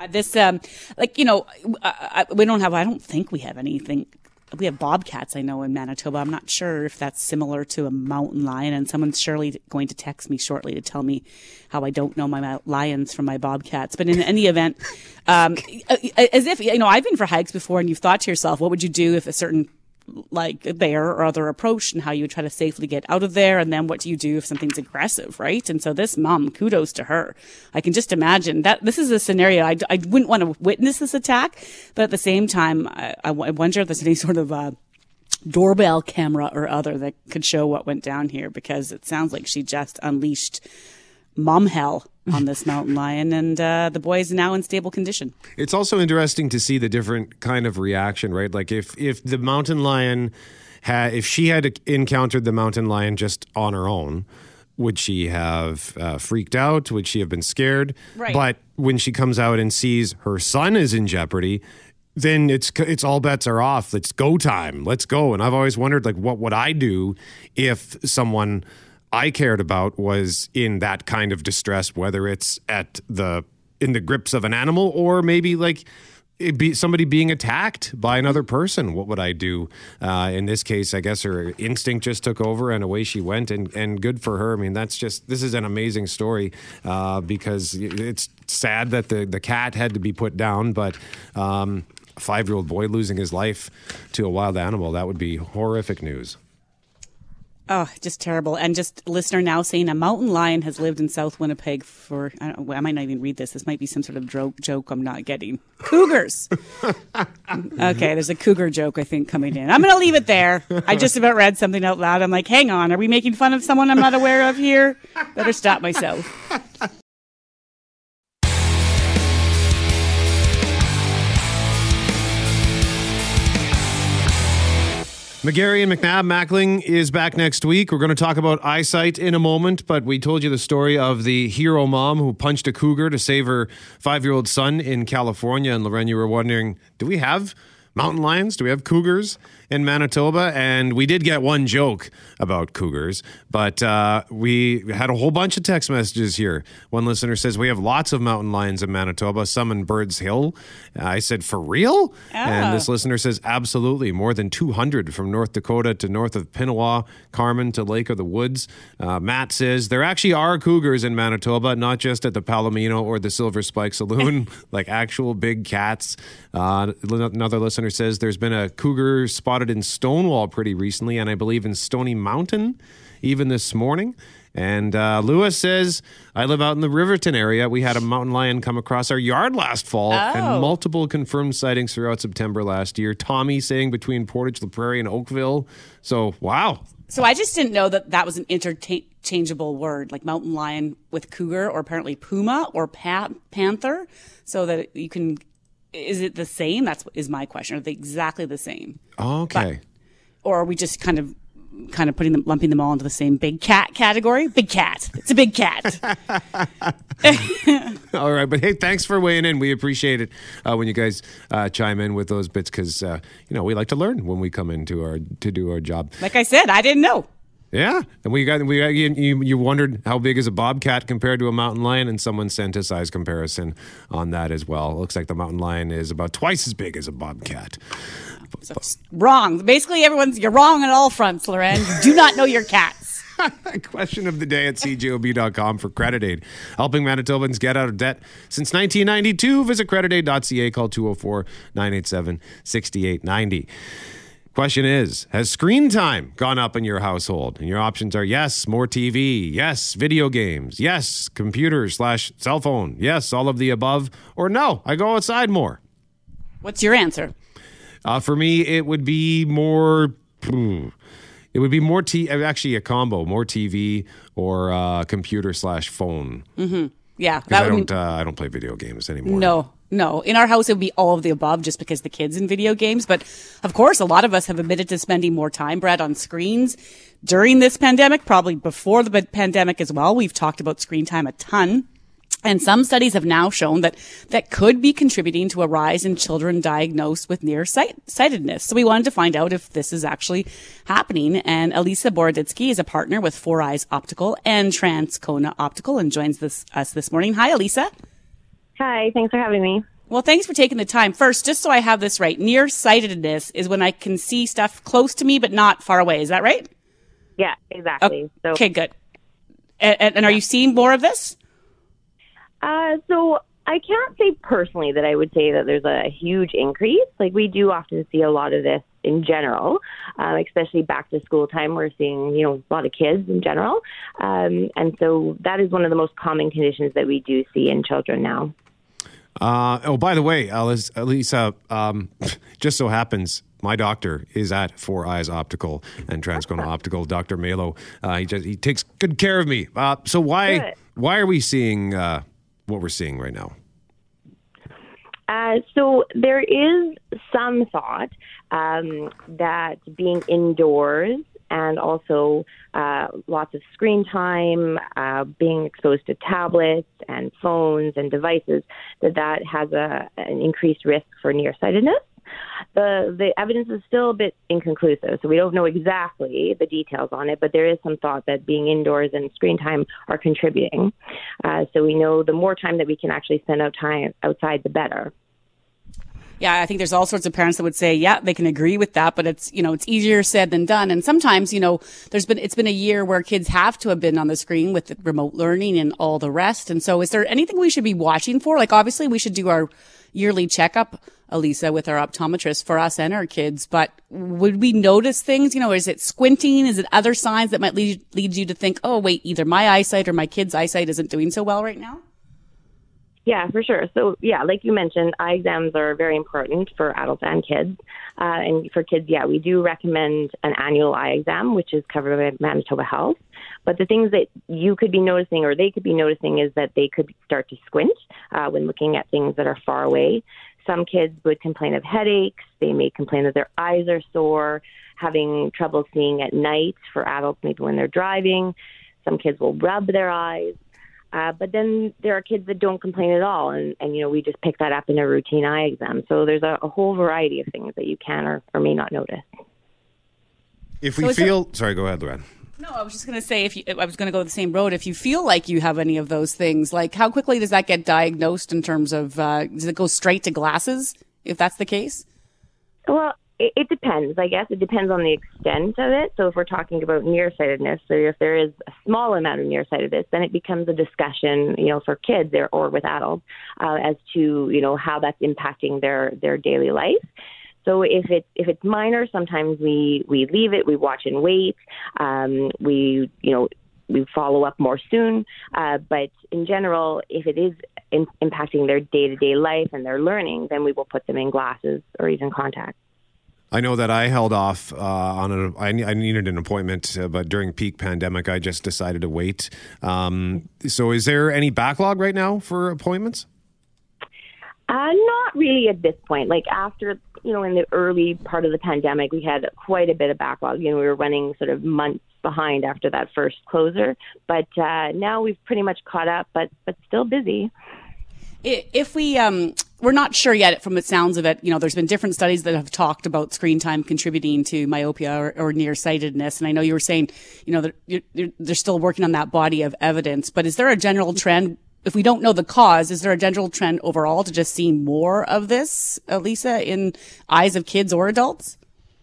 Uh, this, um, like, you know, I, I, we don't have, I don't think we have anything. We have bobcats, I know, in Manitoba. I'm not sure if that's similar to a mountain lion. And someone's surely going to text me shortly to tell me how I don't know my lions from my bobcats. But in any event, um, (laughs) as if, you know, I've been for hikes before and you've thought to yourself, what would you do if a certain like bear or other approach and how you try to safely get out of there. And then what do you do if something's aggressive, right? And so this mom, kudos to her. I can just imagine that this is a scenario I, I wouldn't want to witness this attack, but at the same time, I, I wonder if there's any sort of, uh, doorbell camera or other that could show what went down here because it sounds like she just unleashed mom hell on this mountain lion and uh, the boy is now in stable condition. It's also interesting to see the different kind of reaction, right? Like if if the mountain lion had if she had encountered the mountain lion just on her own, would she have uh, freaked out? Would she have been scared? Right. But when she comes out and sees her son is in jeopardy, then it's it's all bets are off. It's go time. Let's go. And I've always wondered, like, what would I do if someone I cared about was in that kind of distress, whether it's at the in the grips of an animal or maybe like be somebody being attacked by another person. What would I do? Uh, in this case, I guess her instinct just took over and away she went. And and good for her. I mean, that's just this is an amazing story uh, because it's sad that the the cat had to be put down, but. Um, a five year old boy losing his life to a wild animal, that would be horrific news. Oh, just terrible. And just listener now saying a mountain lion has lived in South Winnipeg for, I, don't, I might not even read this. This might be some sort of joke, joke I'm not getting. Cougars. (laughs) okay, there's a cougar joke, I think, coming in. I'm going to leave it there. I just about read something out loud. I'm like, hang on, are we making fun of someone I'm not aware of here? Better stop myself. McGarry and McNabb Mackling is back next week. We're going to talk about eyesight in a moment, but we told you the story of the hero mom who punched a cougar to save her five year old son in California. And Lauren, you were wondering, do we have mountain lions? Do we have cougars in Manitoba? And we did get one joke about cougars, but uh, we had a whole bunch of text messages here. One listener says, We have lots of mountain lions in Manitoba, some in Birds Hill. I said, For real? And this listener says, Absolutely. More than 200 from North Dakota to north of Pinawa, Carman to Lake of the Woods. Uh, Matt says, There actually are cougars in Manitoba, not just at the Palomino or the Silver Spike Saloon, (laughs) like actual big cats. Uh, another listener says, There's been a cougar spotted in Stonewall pretty recently, and I believe in Stony Mountain even this morning. And uh, Lewis says, I live out in the Riverton area. We had a mountain lion come across our yard last fall Oh. and multiple confirmed sightings throughout September last year. Tommy saying between Portage La Prairie and Oakville. So, wow. So I just didn't know that that was an interchangeable word, like mountain lion with cougar, or apparently puma or pa- panther, so that you can. Is it the same? That's is my question. Are they exactly the same, Okay. or are we just kind of, kind of putting them, lumping them all into the same big cat category? Big cat. It's a big cat. (laughs) (laughs) All right, but hey, thanks for weighing in. We appreciate it uh, when you guys uh, chime in with those bits because uh, you know we like to learn when we come into our to do our job. like I said, I didn't know. Yeah, and we got we got, you, you wondered how big is a bobcat compared to a mountain lion, and someone sent a size comparison on that as well. It looks like the mountain lion is about twice as big as a bobcat. So, wrong. Basically, everyone's you're wrong on all fronts, Lauren. You do not know your cats. (laughs) Question of the day at cjob.com for Credit Aid. Helping Manitobans get out of debt since 1992. Visit creditaid.ca. Call 204 987 6890. Question is Has screen time gone up in your household? And your options are yes, more TV, yes, video games, yes, computer slash cell phone, yes, all of the above, or no, I go outside more. What's your answer? Uh, for me, it would be more. It would be more t. Actually, a combo: more TV or uh, computer slash phone. Yeah, 'Cause I don't. Uh, I don't play video games anymore. No, no. In our house, it would be all of the above just because the kids in video games. But of course, a lot of us have admitted to spending more time, Brad, on screens during this pandemic, probably before the pandemic as well. We've talked about screen time a ton. And some studies have now shown that that could be contributing to a rise in children diagnosed with nearsightedness. So we wanted to find out if this is actually happening. And Elisa Boroditsky is a partner with Four Eyes Optical and Transcona Optical and joins this, us this morning. Hi, Elisa. Hi, thanks for having me. Well, thanks for taking the time. First, just so I have this right, nearsightedness is when I can see stuff close to me but not far away. Is that right? Yeah, exactly. So, Okay, good. And, and are you seeing more of this? uh, so I can't say personally that I would say that there's a huge increase. Like we do often see a lot of this in general, um, especially back to school time. We're seeing you know a lot of kids in general, um, and so that is one of the most common conditions that we do see in children now. Uh, oh, by the way, Elisa, um, (laughs) just so happens my doctor is at Four Eyes Optical and Transcona (laughs) Optical. Dr. Malo, uh, he just he takes good care of me. Uh, so why Good. why are we seeing uh, what we're seeing right now? Uh, so there is some thought um, that being indoors and also uh, lots of screen time, uh, being exposed to tablets and phones and devices, that that has a, an increased risk for nearsightedness. The the evidence is still a bit inconclusive, so we don't know exactly the details on it. But there is some thought that being indoors and screen time are contributing. Uh, so we know the more time that we can actually spend out time outside, the better. Yeah, I think there's all sorts of parents that would say, yeah, they can agree with that, but it's, you know, it's easier said than done. And sometimes, you know, there's been, it's been a year where kids have to have been on the screen with remote learning and all the rest. And so is there anything we should be watching for? Like, obviously we should do our yearly checkup, Elisa, with our optometrist for us and our kids, but would we notice things? You know, is it squinting? Is it other signs that might lead, lead you to think, oh, wait, either my eyesight or my kid's eyesight isn't doing so well right now? Yeah, for sure. So, yeah, like you mentioned, eye exams are very important for adults and kids. Uh, and for kids, yeah, we do recommend an annual eye exam, which is covered by Manitoba Health. But the things that you could be noticing or they could be noticing is that they could start to squint uh, when looking at things that are far away. Some kids would complain of headaches. They may complain that their eyes are sore, having trouble seeing at night for adults, maybe when they're driving. Some kids will rub their eyes. Uh, but then there are kids that don't complain at all, and, and you know we just pick that up in a routine eye exam. So there's a, a whole variety of things that you can or, or may not notice. If we So is feel, sorry, go ahead, Luann. No, I was just going to say if you, I was going to go the same road. If you feel like you have any of those things, like how quickly does that get diagnosed in terms of uh, does it go straight to glasses if that's the case? Well, it, it depends, I guess. It depends on the extent of it. So if we're talking about nearsightedness, so if there is a small amount of nearsightedness, then it becomes a discussion, you know, for kids or, or with adults uh, as to, you know, how that's impacting their, their daily life. So if it if it's minor, sometimes we we leave it, we watch and wait, um, we you know we follow up more soon. Uh, but in general, if it is in, impacting their day to day life and their learning, then we will put them in glasses or even contacts. I know that I held off uh, on a. I, I needed an appointment, uh, but during peak pandemic, I just decided to wait. Um, so, is there any backlog right now for appointments? Uh, not really at this point. Like after, you know, in the early part of the pandemic, we had quite a bit of backlog. You know, we were running sort of months behind after that first closer, but uh, now we've pretty much caught up, but but still busy. If we, um, we're not sure yet from the sounds of it, you know, there's been different studies that have talked about screen time contributing to myopia or, or nearsightedness. And I know you were saying, you know, they're, they're still working on that body of evidence, but is there a general trend? If we don't know the cause, is there a general trend overall to just see more of this, Elisa, in eyes of kids or adults?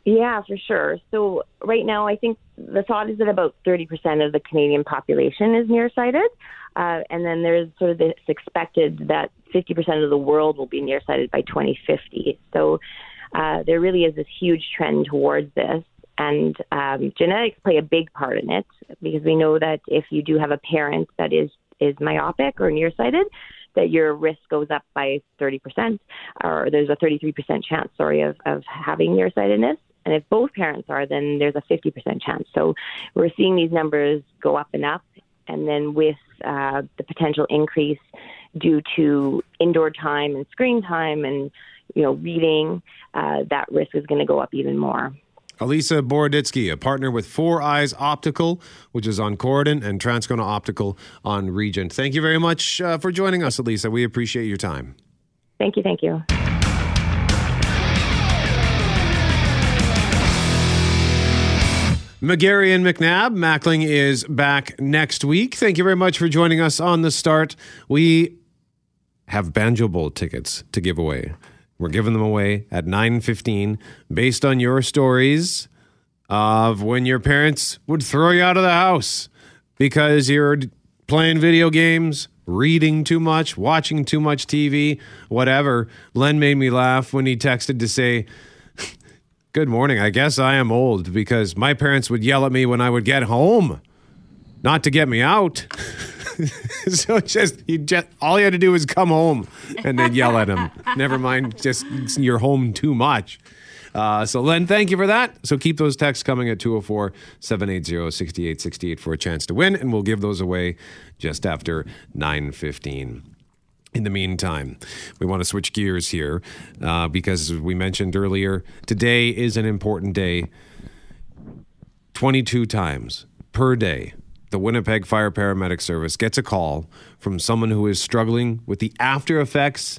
Yeah, for sure. So right now, I think the thought is that about 30% of the Canadian population is nearsighted. Uh, and then there's sort of this expected that 50% of the world will be nearsighted by 2050. So uh, there really is this huge trend towards this. And um, genetics play a big part in it because we know that if you do have a parent that is, is myopic or nearsighted, that your risk goes up by 30%, or there's a 33% chance, sorry, of, of having nearsightedness. And if both parents are, then there's a 50% chance. So we're seeing these numbers go up and up. And then with uh, the potential increase due to indoor time and screen time and you know reading, uh, that risk is going to go up even more. Elisa Boroditsky, a partner with Four Eyes Optical, which is on Corydon, and Transcona Optical on Regent. Thank you very much uh, for joining us, Elisa. We appreciate your time. Thank you. Thank you. McGarry and McNabb, Mackling is back next week. Thank you very much for joining us on the start. We have Banjo Bowl tickets to give away. We're giving them away at 9:15 based on your stories of when your parents would throw you out of the house because you're playing video games, reading too much, watching too much TV, whatever. Len made me laugh when he texted to say Good morning. I guess I am old because my parents would yell at me when I would get home, not to get me out. (laughs) so just you just all you had to do was come home and then yell at him. Never mind, just you're home too much. Uh, so, Len, thank you for that. So, keep those texts coming at 204 780 6868 for a chance to win, and we'll give those away just after 915. In the meantime, we want to switch gears here uh, because, we mentioned earlier, today is an important day. 22 times per day, the Winnipeg Fire Paramedic Service gets a call from someone who is struggling with the after effects,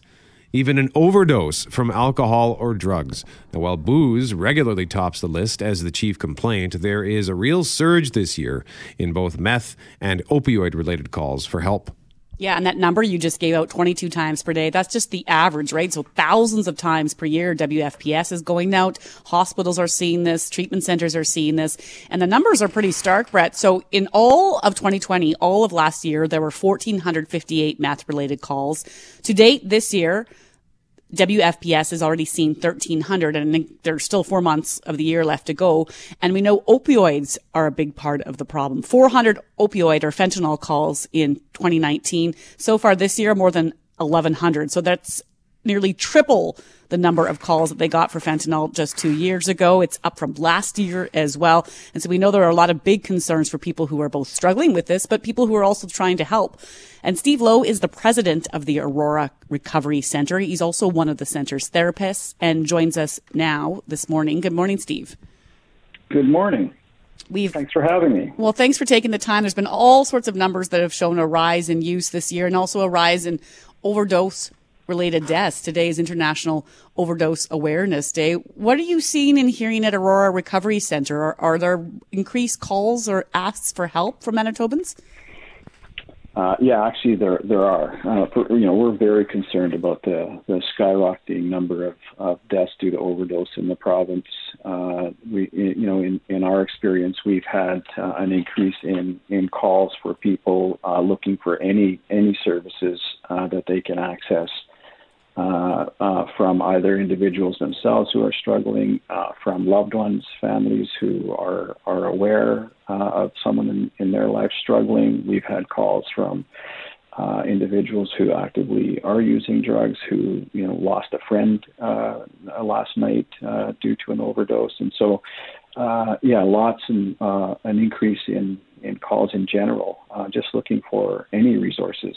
even an overdose from alcohol or drugs. Now, while booze regularly tops the list as the chief complaint, there is a real surge this year in both meth and opioid related calls for help. Yeah, and that number you just gave out 22 times per day, that's just the average, right? So thousands of times per year, WFPS is going out. Hospitals are seeing this, treatment centers are seeing this, and the numbers are pretty stark, Brett. So in all of 2020, all of last year, there were 1,458 meth related calls. To date this year, WFPS has already seen 1,300 and there's still four months of the year left to go. And we know opioids are a big part of the problem. 400 opioid or fentanyl calls in 2019. So far this year, more than 1,100. So that's nearly triple the number of calls that they got for fentanyl just two years ago. It's up from last year as well. And so we know there are a lot of big concerns for people who are both struggling with this, but people who are also trying to help. And Steve Lowe is the president of the Aurora Recovery Center. He's also one of the center's therapists and joins us now this morning. Good morning, Steve. Good morning. We've, Thanks for having me. Well, thanks for taking the time. There's been all sorts of numbers that have shown a rise in use this year and also a rise in overdose related deaths. Today is International Overdose Awareness Day. What are you seeing and hearing at Aurora Recovery Center? Are, are there increased calls or asks for help from Manitobans? Uh, yeah, actually, there there are. Uh, you know, we're very concerned about the, the skyrocketing number of, of deaths due to overdose in the province. Uh, we, you know, in, in our experience, we've had uh, an increase in, in calls for people uh, looking for any any services uh, that they can access uh, uh, from either individuals themselves who are struggling, uh, from loved ones, families who are are aware uh, of someone in, in their life struggling. We've had calls from uh, individuals who actively are using drugs, who you know lost a friend uh, last night due to an overdose, and so yeah, lots and an increase in in calls in general, just looking for any resources.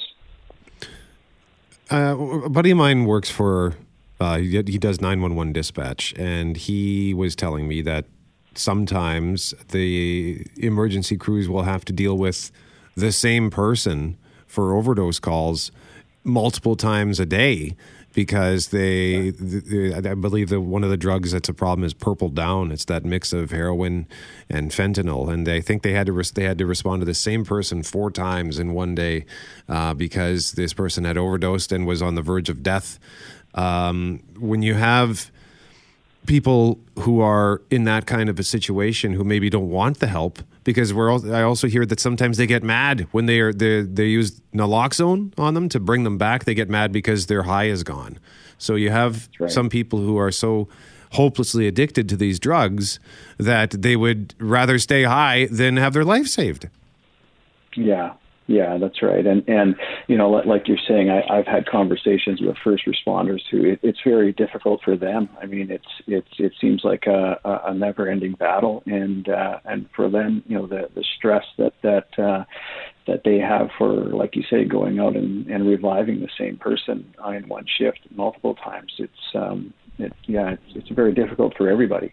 Uh, a buddy of mine works for, uh, he, he does 911 dispatch, and he was telling me that sometimes the emergency crews will have to deal with the same person for overdose calls multiple times a day because they, they, I believe that one of the drugs that's a problem is purple down. It's that mix of heroin and fentanyl, and they think they had to they had to respond to the same person four times in one day uh, because this person had overdosed and was on the verge of death. Um, when you have people who are in that kind of a situation who maybe don't want the help because we're all, I also hear that sometimes they get mad when they are they they use naloxone on them to bring them back. They get mad because their high is gone. So you have right. some people who are so hopelessly addicted to these drugs that they would rather stay high than have their life saved. Yeah, yeah, that's right. And and you know, like you're saying, I, I've had conversations with first responders who it, it's very difficult for them. I mean, it's it's it seems like a, a never-ending battle, and uh, and for them, you know, the the stress that that uh, that they have for, like you say, going out and, and reviving the same person in one shift multiple times. It's um, it, yeah, it's, it's very difficult for everybody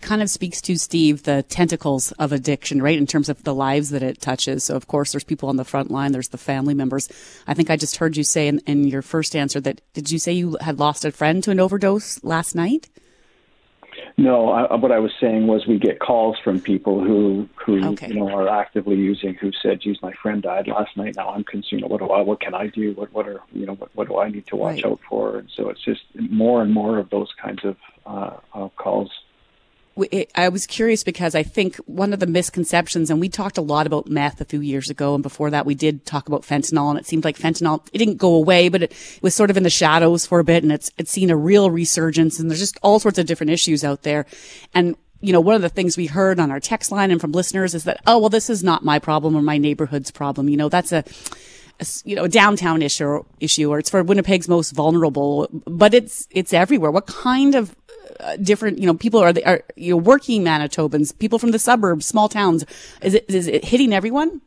kind of speaks to Steve the tentacles of addiction, right? In terms of the lives that it touches. So of course, there's people on the front line. There's the family members. I think I just heard you say in, in your first answer that did you say you had lost a friend to an overdose last night? No, I, what I was saying was we get calls from people who who okay. you know are actively using who said, "Geez, my friend died last night. Now I'm concerned. What do I? What can I do? What what are you know what, what do I need to watch right. out for?" And so it's just more and more of those kinds of uh, uh, calls. I was curious because I think one of the misconceptions, and we talked a lot about meth a few years ago, and before that we did talk about fentanyl, and it seemed like fentanyl it didn't go away, but it was sort of in the shadows for a bit, and it's it's seen a real resurgence, and there's just all sorts of different issues out there, and you know, one of the things we heard on our text line and from listeners is that, oh, well, this is not my problem or my neighborhood's problem. You know, that's a, you know, a downtown issue, issue, or it's for Winnipeg's most vulnerable, but it's, it's everywhere. What kind of different, you know, people are, are, you know, working Manitobans, people from the suburbs, small towns. Is it, is it hitting everyone?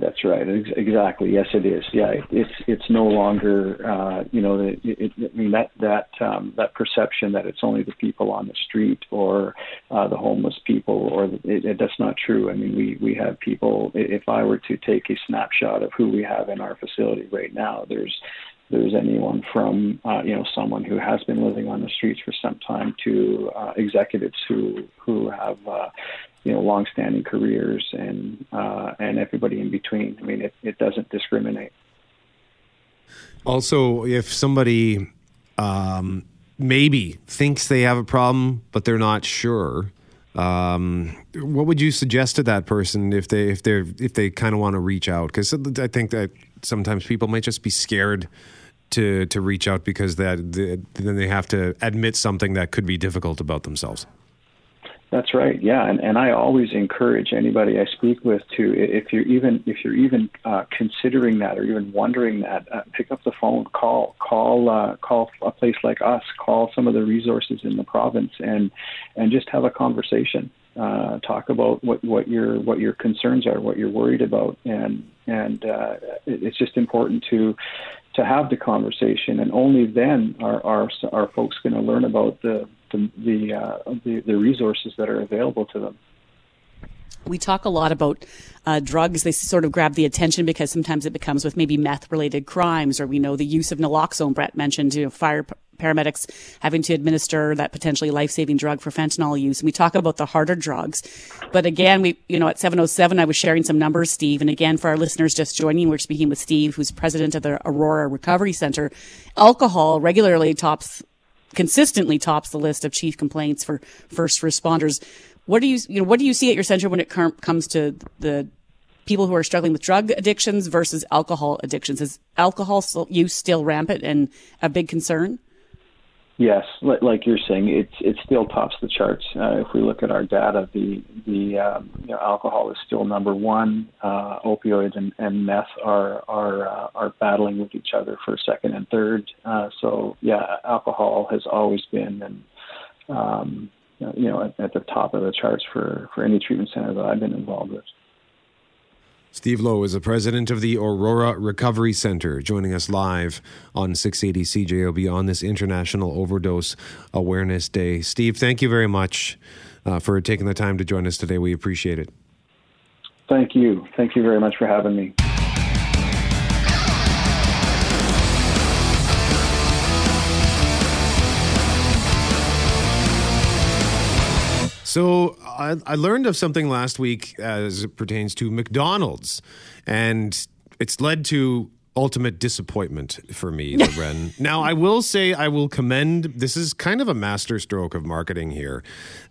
That's right. Exactly. Yes, it is. Yeah, it's it's no longer uh, you know it, it, I mean that that um, that perception that it's only the people on the street or uh, the homeless people or it, it, that's not true. I mean we we have people. If I were to take a snapshot of who we have in our facility right now, there's there's anyone from uh, you know someone who has been living on the streets for some time to uh, executives who who have uh, you know long-standing careers and uh, and everybody in between. I mean, it, it doesn't discriminate. Also, if somebody um, maybe thinks they have a problem, but they're not sure, um, what would you suggest to that person if they if they if they kind of want to reach out? Because I think that sometimes people might just be scared to to reach out because that the, then they have to admit something that could be difficult about themselves. That's right. Yeah, and, and I always encourage anybody I speak with to, if you're even if you're even uh, considering that or even wondering that, uh, pick up the phone, call, call, uh, call a place like us, call some of the resources in the province, and and just have a conversation. Uh, talk about what, what your what your concerns are, what you're worried about, and and uh, it, it's just important to to have the conversation, and only then are are, are folks going to learn about the the the, uh, the the resources that are available to them. We talk a lot about uh, drugs. They sort of grab the attention because sometimes it becomes with maybe meth related crimes, or we know the use of naloxone. Brett mentioned, you know, fire paramedics having to administer that potentially life saving drug for fentanyl use. And we talk about the harder drugs. But again, we, you know, at 707, I was sharing some numbers, Steve. And again, for our listeners just joining, we're speaking with Steve, who's president of the Aurora Recovery Center. Alcohol regularly tops consistently tops the list of chief complaints for first responders. What do you, you know, what do you see at your center when it com- comes to the people who are struggling with drug addictions versus alcohol addictions? Is alcohol use still rampant and a big concern? Yes, like you're saying, it's it still tops the charts. Uh, if we look at our data, the the um, you know, alcohol is still number one. Uh, opioids and, and meth are are uh, are battling with each other for second and third. Uh, so yeah, alcohol has always been and um, you know at, at the top of the charts for for any treatment center that I've been involved with. Steve Lowe is the president of the Aurora Recovery Center, joining us live on 680 CJOB on this International Overdose Awareness Day. Steve, thank you very much uh, for taking the time to join us today. We appreciate it. Thank you. Thank you very much for having me. So I, I learned of something last week as it pertains to McDonald's, and it's led to ultimate disappointment for me, (laughs) Lauren. now, I will say I will commend. This is kind of a masterstroke of marketing here,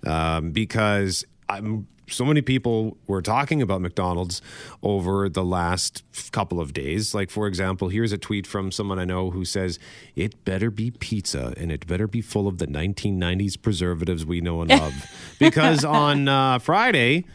um, because I'm so many people were talking about McDonald's over the last couple of days. Like, for example, here's a tweet from someone I know who says, It better be pizza and it better be full of the 1990s preservatives we know and love. (laughs) because on uh, Friday,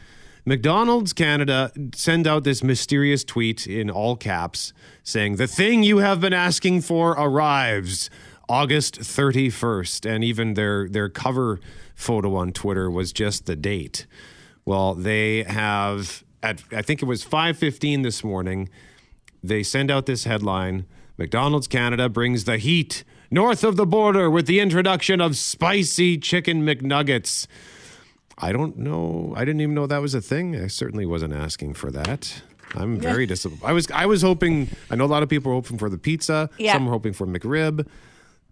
McDonald's Canada send out this mysterious tweet in all caps saying, The thing you have been asking for arrives. August 31st, and even their their cover photo on Twitter was just the date. Well, they have at I think it was 5:15 this morning. They send out this headline: McDonald's Canada brings the heat north of the border with the introduction of spicy chicken McNuggets. I don't know. I didn't even know that was a thing. I certainly wasn't asking for that. I'm Yeah. very disappointed. I was I was hoping. I know a lot of people were hoping for the pizza. Yeah. Some were hoping for McRib,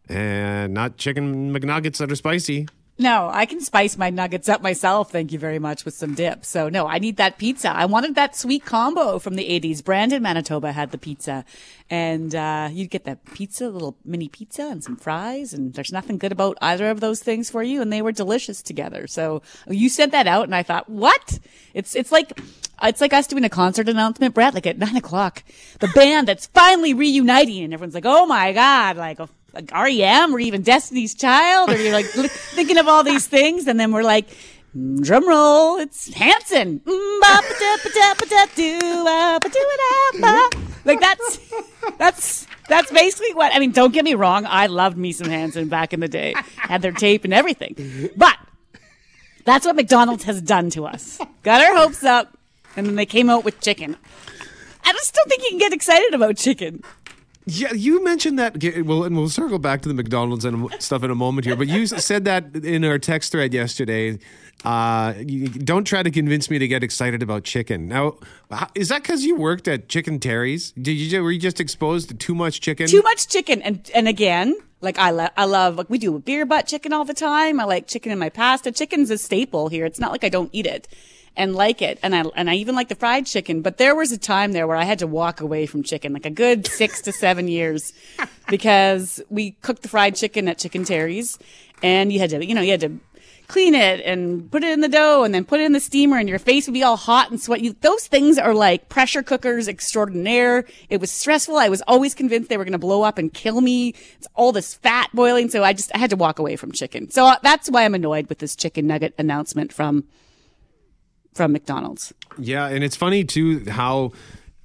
and not chicken McNuggets that are spicy. No, I can spice my nuggets up myself. Thank you very much with some dip. So no, I need that pizza. I wanted that sweet combo from the 80s. Brandon, Manitoba had the pizza and, uh, you'd get that pizza, little mini pizza and some fries. And there's nothing good about either of those things for you. And they were delicious together. So you sent that out and I thought, what? It's, it's like, it's like us doing a concert announcement, Brett, like at nine o'clock, the band that's finally reuniting and everyone's like, oh my God, like, like REM or even Destiny's Child, or you're like thinking of all these things, and then we're like, mm, drum roll, it's Hanson. Like that's that's that's basically what I mean. Don't get me wrong, I loved me some Hanson back in the day, had their tape and everything, but that's what McDonald's has done to us. Got our hopes up, and then they came out with chicken. I just don't think you can get excited about chicken. Yeah, you mentioned that. Well, and we'll circle back to the McDonald's and stuff in a moment here. But you said that in our text thread yesterday. Uh, you, don't try to convince me to get excited about chicken. Now, is that because you worked at Chicken Terry's? Did you were you just exposed to too much chicken? Too much chicken, and and again, like I love, I love like we do beer butt chicken all the time. I like chicken in my pasta. Chicken's a staple here. It's not like I don't eat it and like it, and I and I even like the fried chicken. But there was a time there where I had to walk away from chicken, like a good six to seven years, because we cooked the fried chicken at Chicken Terry's, and you had to, you know, you had to clean it and put it in the dough and then put it in the steamer and your face would be all hot and sweat. You, those things are like pressure cookers extraordinaire. It was stressful. I was always convinced they were going to blow up and kill me. It's all this fat boiling. So I just, I had to walk away from chicken. So uh, that's why I'm annoyed with this chicken nugget announcement from, from McDonald's. Yeah, and it's funny too how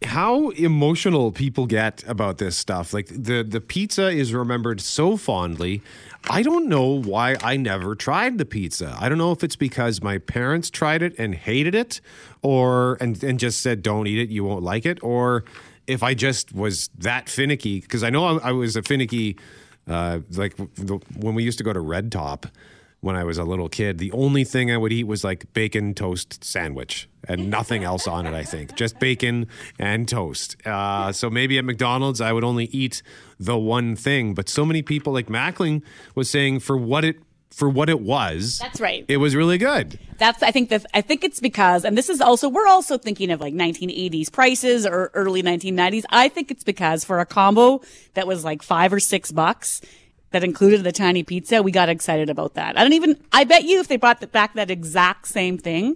how emotional people get about this stuff. Like the the pizza is remembered so fondly. I don't know why I never tried the pizza. I don't know if it's because my parents tried it and hated it or and and just said don't eat it, you won't like it or if I just was that finicky because I know I, I was a finicky uh, like when we used to go to Red Top when I was a little kid, the only thing I would eat was like bacon toast sandwich and nothing else on it, I think. Just bacon and toast. Uh, so maybe at McDonald's, I would only eat the one thing. But so many people, like Mackling was saying, for what it for what it was, That's right. it was really good. That's I think that I think it's because and this is also we're also thinking of like 1980s prices or early 1990s. I think it's because for a combo that was like 5 or 6 bucks that included the tiny pizza, we got excited about that. I don't even I bet you if they brought back that exact same thing,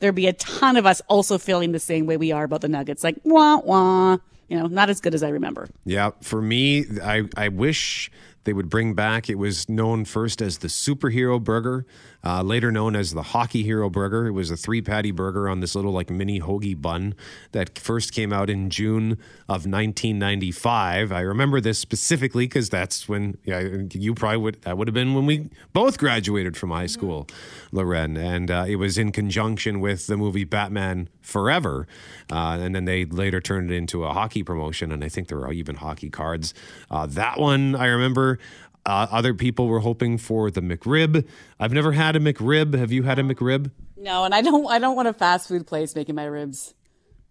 there'd be a ton of us also feeling the same way we are about the nuggets like wah wah, you know, not as good as I remember. Yeah, for me, I, I wish they would bring back. It was known first as the superhero burger, uh, later known as the hockey hero burger. It was a three patty burger on this little like mini hoagie bun that first came out in June of 1995. I remember this specifically because that's when yeah you probably would that would have been when we both graduated from high school, Lauren, and uh, it was in conjunction with the movie Batman Forever, uh, and then they later turned it into a hockey promotion, and I think there were even hockey cards. Uh, that one I remember. Uh, other people were hoping for the McRib. I've never had a McRib. Have you had a McRib? No, and I don't I don't want a fast food place making my ribs.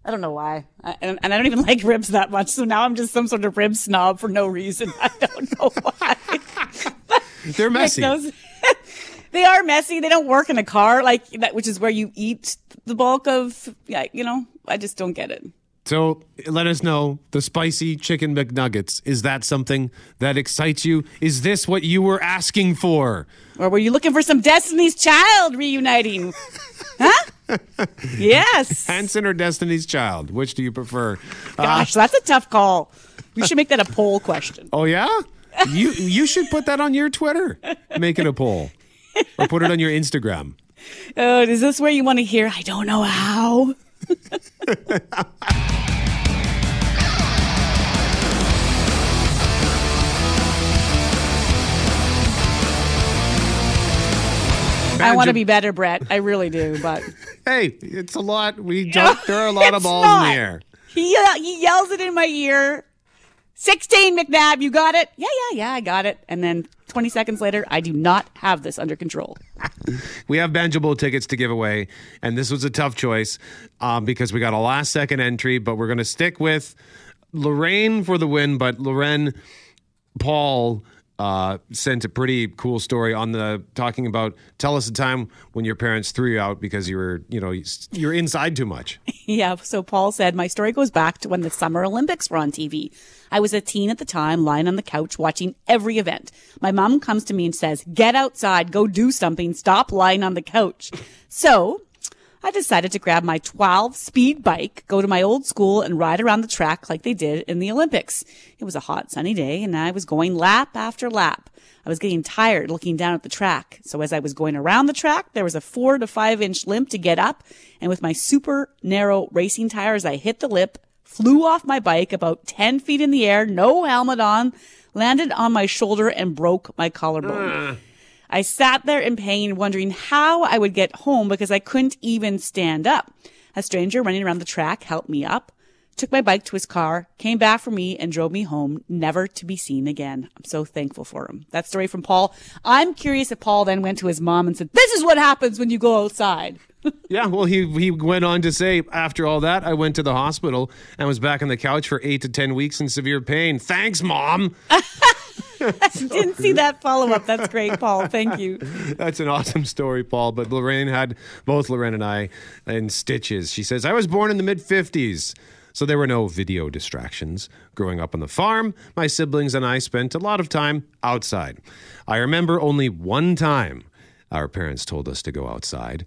I don't know why. I, and, and I don't even (laughs) like ribs that much. So now I'm just some sort of rib snob for no reason. I don't know (laughs) why. (laughs) They're messy. Those- they are messy. They don't work in a car like that, which is where you eat the bulk of, yeah, you know, I just don't get it. So let us know the spicy chicken McNuggets. Is that something that excites you? Is this what you were asking for? Or were you looking for some Destiny's Child reuniting? (laughs) huh? Yes. Hanson or Destiny's Child? Which do you prefer? Uh, Gosh, that's a tough call. We should make that a poll question. oh yeah, you you should put that on your Twitter. Make it a poll, or put it on your Instagram. (laughs) Oh, is this where you want to hear? I don't know how. I want to be better, Brett. I really do, but (laughs) Hey, it's a lot. We (laughs) don't. There are a lot of balls not. in the air. he he yells it in my ear. Sixteen, McNabb, you got it? Yeah, yeah, yeah, I got it. And then twenty seconds later, I do not have this under control. (laughs) We have Banjo Bowl tickets to give away, and this was a tough choice um, because we got a last second entry, but we're going to stick with Lorraine for the win. But Lorraine, Paul uh, sent a pretty cool story on the talking about. Tell us a time when your parents threw you out because you were, you know, you're inside too much. (laughs) Yeah, so Paul said, My story goes back to when the Summer Olympics were on TV. I was a teen at the time, lying on the couch watching every event. My mom comes to me and says, Get outside, go do something, stop lying on the couch. So I decided to grab my 12 speed bike, go to my old school, and ride around the track like they did in the Olympics. It was a hot, sunny day, and I was going lap after lap. I was getting tired looking down at the track. So as I was going around the track, there was a four to five inch limp to get up. And with my super narrow racing tires, I hit the lip, flew off my bike about 10 feet in the air, no helmet on, landed on my shoulder and broke my collarbone. I sat there in pain, wondering how I would get home because I couldn't even stand up. A stranger running around the track helped me up, took my bike to his car, came back for me, and drove me home, never to be seen again. I'm so thankful for him. That story from Paul. I'm curious if Paul then went to his mom and said, This is what happens when you go outside. (laughs) Yeah, well, he he went on to say, after all that, I went to the hospital and was back on the couch for eight to ten weeks in severe pain. Thanks, mom. (laughs) (laughs) Didn't see that follow up. That's great, Paul. Thank you. (laughs) That's an awesome story, Paul. But Lorraine had both Lorraine and I in stitches. She says, I was born in the mid 50s. So there were no video distractions. Growing up on the farm, my siblings and I spent a lot of time outside. I remember only one time our parents told us to go outside.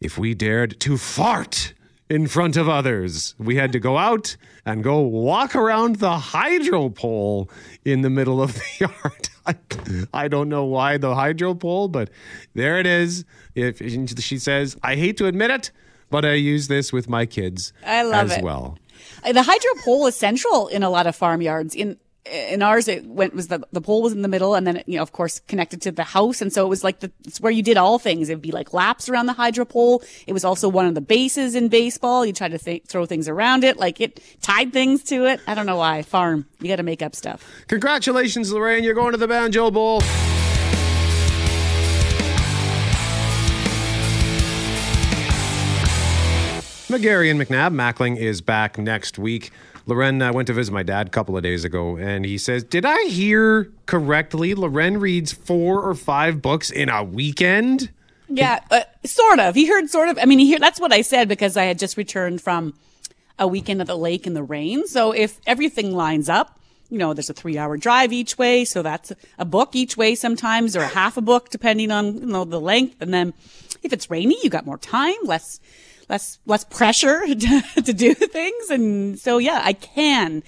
If we dared to fart in front of others, we had to go out and go walk around the hydro pole in the middle of the (laughs) yard. I, I don't know why the hydro pole, but there it is. If she says, I hate to admit it, but I use this with my kids I love as it. well. The hydro pole is central in a lot of farmyards. In in ours, it went was the the pole was in the middle, and then you know, of course, connected to the house, and so it was like the it's where you did all things. It'd be like laps around the hydro pole. It was also one of the bases in baseball. You try to th- throw things around it, like it tied things to it. I don't know why. Farm, you got to make up stuff. Congratulations, Lorraine. You're going to the Banjo Bowl. McGarry and McNabb. Mackling is back next week. Lauren uh, went to visit my dad a couple of days ago, and he says, Did I hear correctly? Lauren reads four or five books in a weekend? Yeah, uh, sort of. He heard sort of. I mean, he heard, that's what I said because I had just returned from a weekend at the lake in the rain. So if everything lines up, you know, there's a three hour drive each way. So that's a book each way sometimes or a half a book depending on, you know, the length. And then if it's rainy, you got more time, less, less, less pressure (laughs) to, to do things. And so, yeah, I can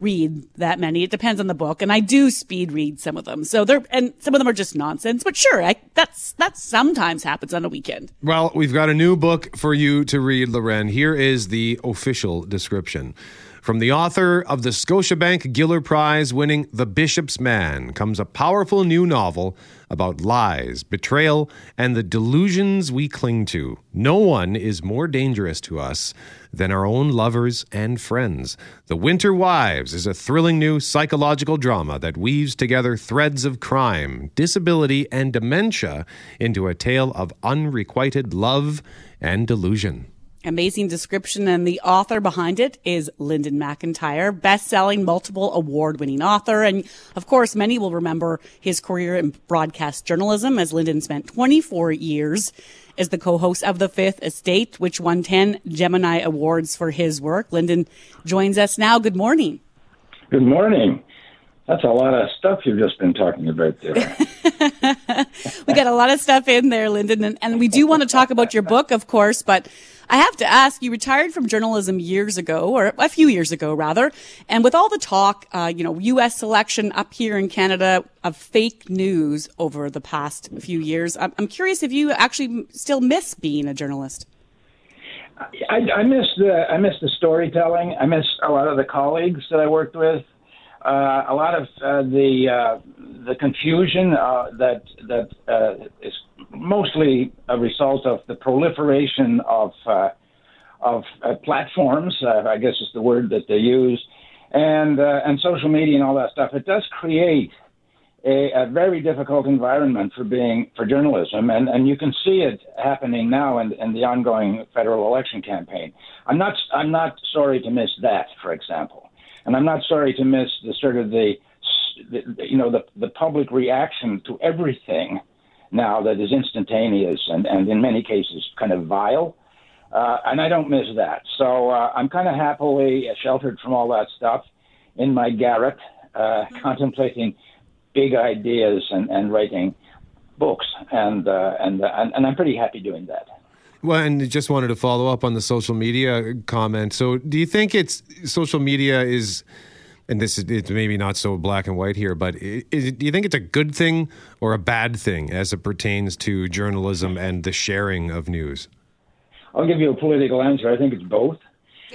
read that many. It depends on the book, and I do speed read some of them. So they're and some of them are just nonsense. But sure, I, that's that sometimes happens on a weekend. Well, we've got a new book for you to read, Lauren. Here is the official description. From the author of the Scotiabank Giller Prize winning The Bishop's Man comes a powerful new novel about lies, betrayal, and the delusions we cling to. No one is more dangerous to us than our own lovers and friends. The Winter Wives is a thrilling new psychological drama that weaves together threads of crime, disability, and dementia into a tale of unrequited love and delusion. Amazing description, and the author behind it is Linden MacIntyre, best-selling, multiple award-winning author, and of course, many will remember his career in broadcast journalism, as Linden spent 24 years as the co-host of The Fifth Estate, which won 10 Gemini Awards for his work. Linden joins us now. Good morning. Good morning. That's a lot of stuff you've just been talking about there. (laughs) we got a lot of stuff in there, Linden, and, and we do want to talk about your book, of course, but I have to ask, you retired from journalism years ago, or a few years ago, rather, and with all the talk, uh, you know, U.S. selection up here in Canada of fake news over the past few years, I'm, I'm curious if you actually still miss being a journalist. I, I miss the I miss the storytelling. I miss a lot of the colleagues that I worked with. Uh, a lot of uh, the uh, the confusion uh, that that uh, is mostly a result of the proliferation of uh, of uh, platforms. Uh, I guess is the word that they use, and uh, and social media and all that stuff. It does create a, a very difficult environment for being for journalism, and, and you can see it happening now in, in the ongoing federal election campaign. I'm not I'm not sorry to miss that, for example, and I'm not sorry to miss the sort of the, the you know the the public reaction to everything now that is instantaneous and, and in many cases kind of vile. Uh, and I don't miss that. So uh, I'm kind of happily sheltered from all that stuff in my garret, uh, contemplating big ideas and, and writing books. And, uh, and, uh, and, and I'm pretty happy doing that. Well, and just wanted to follow up on the social media comment. So, do you think it's social media is, and this is it's maybe not so black and white here, but do you think it's a good thing or a bad thing as it pertains to journalism and the sharing of news? I'll give you a political answer. I think it's both.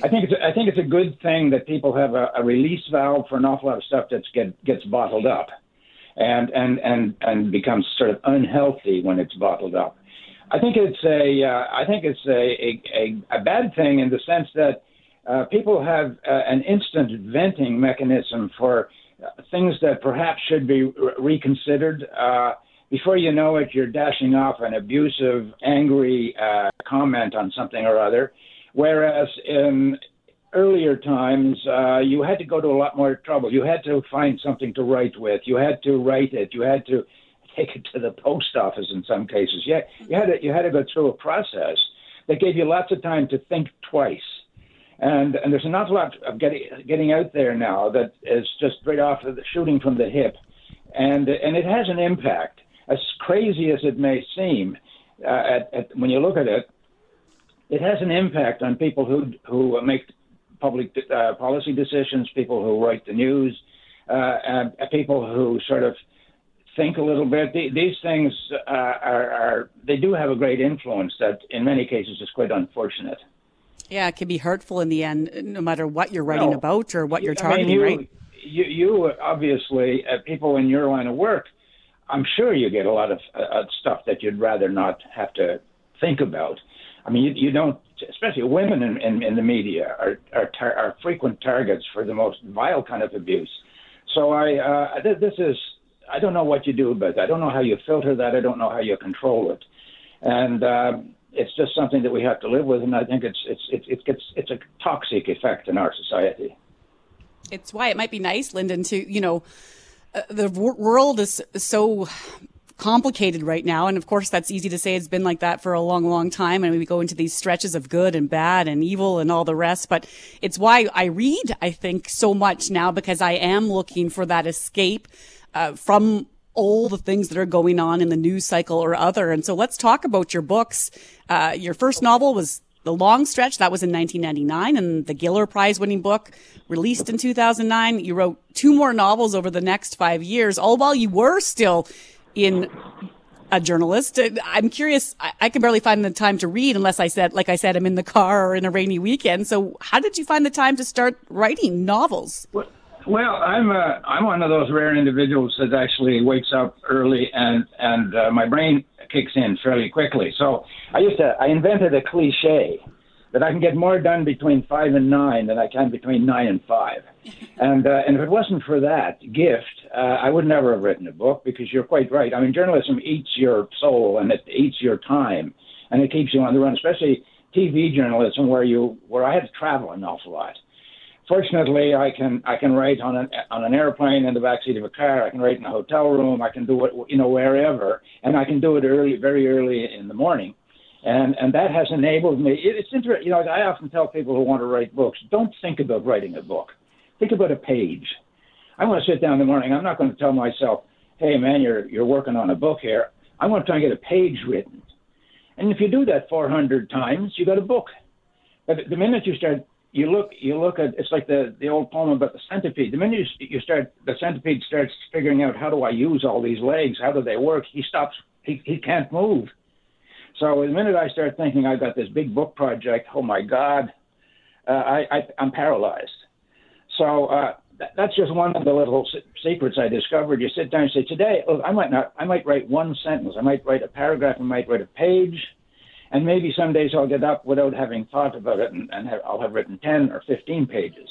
I think it's I think it's a good thing that people have a, a release valve for an awful lot of stuff that get, gets bottled up, and and and and becomes sort of unhealthy when it's bottled up. I think it's a uh, I think it's a, a, a, a bad thing in the sense that uh, people have uh, an instant venting mechanism for things that perhaps should be re- reconsidered. Uh, before you know it, you're dashing off an abusive, angry uh, comment on something or other. Whereas in earlier times, uh, you had to go to a lot more trouble. You had to find something to write with. You had to write it. You had to (laughs) take it to the post office in some cases. Yeah, you had to, you had to go through a process that gave you lots of time to think twice. And and there's an awful lot of getting getting out there now that is just right off of the shooting from the hip, and and it has an impact. As crazy as it may seem, uh, at, at, when you look at it, it has an impact on people who who make public uh, policy decisions, people who write the news, uh, and people who sort of think a little bit. These things uh, are, are they do have a great influence that in many cases is quite unfortunate. Yeah, it can be hurtful in the end, no matter what you're writing No. about or what you're I mean, targeting, you, right? You, you obviously, uh, people in your line of work, I'm sure you get a lot of uh, uh, stuff that you'd rather not have to think about. I mean, you, you don't, especially women in, in, in the media are are, tar- are frequent targets for the most vile kind of abuse. So I, uh, th- this is, I don't know what you do but. I don't know how you filter that. I don't know how you control it, and um, it's just something that we have to live with. And I think it's it's it's it gets it's a toxic effect in our society. It's why it might be nice, Linden, to, you know, uh, the wor- world is so complicated right now. And of course, that's easy to say. It's been like that for a long, long time. And we go into these stretches of good and bad and evil and all the rest. But it's why I read, I think, so much now because I am looking for that escape uh, from all the things that are going on in the news cycle or other. And so let's talk about your books. Uh, your first novel was The Long Stretch. That was in 1999 and the Giller Prize winning book released in 2009. You wrote two more novels over the next five years, all while you were still in a journalist. I'm curious. I, I can barely find the time to read unless I said, like I said, I'm in the car or in a rainy weekend. So how did you find the time to start writing novels? I'm uh, I'm one of those rare individuals that actually wakes up early and and uh, my brain kicks in fairly quickly. So I used to I invented a cliche that I can get more done between five and nine than I can between nine and five. (laughs) And uh, and if it wasn't for that gift, uh, I would never have written a book because you're quite right. I mean, journalism eats your soul and it eats your time, and it keeps you on the run. Especially TV journalism, where you where I had to travel an awful lot fortunately, I can I can write on an on an airplane in the backseat of a car. I can write in a hotel room. I can do it you know wherever, and I can do it early, very early in the morning, and and that has enabled me. It, it's interesting. You know, I often tell people who want to write books, don't think about writing a book. Think about a page. I want to sit down in the morning. I'm not going to tell myself, "Hey, man, you're you're working on a book here." I want to try and get a page written, and if you do that 400 times, you got a book. But the minute you start you look you look at it's like the the old poem about the centipede. The minute you, you start the centipede starts figuring out how do I use all these legs, how do they work, he stops. He he can't move. So the minute I start thinking I've got this big book project, oh my God, uh, I, I I'm paralyzed. So uh, that, that's just one of the little se- secrets I discovered. You sit down and say, today, look, I might not, I might write one sentence, I might write a paragraph, I might write a page, and maybe some days I'll get up without having thought about it, and, and have, I'll have written ten or fifteen pages.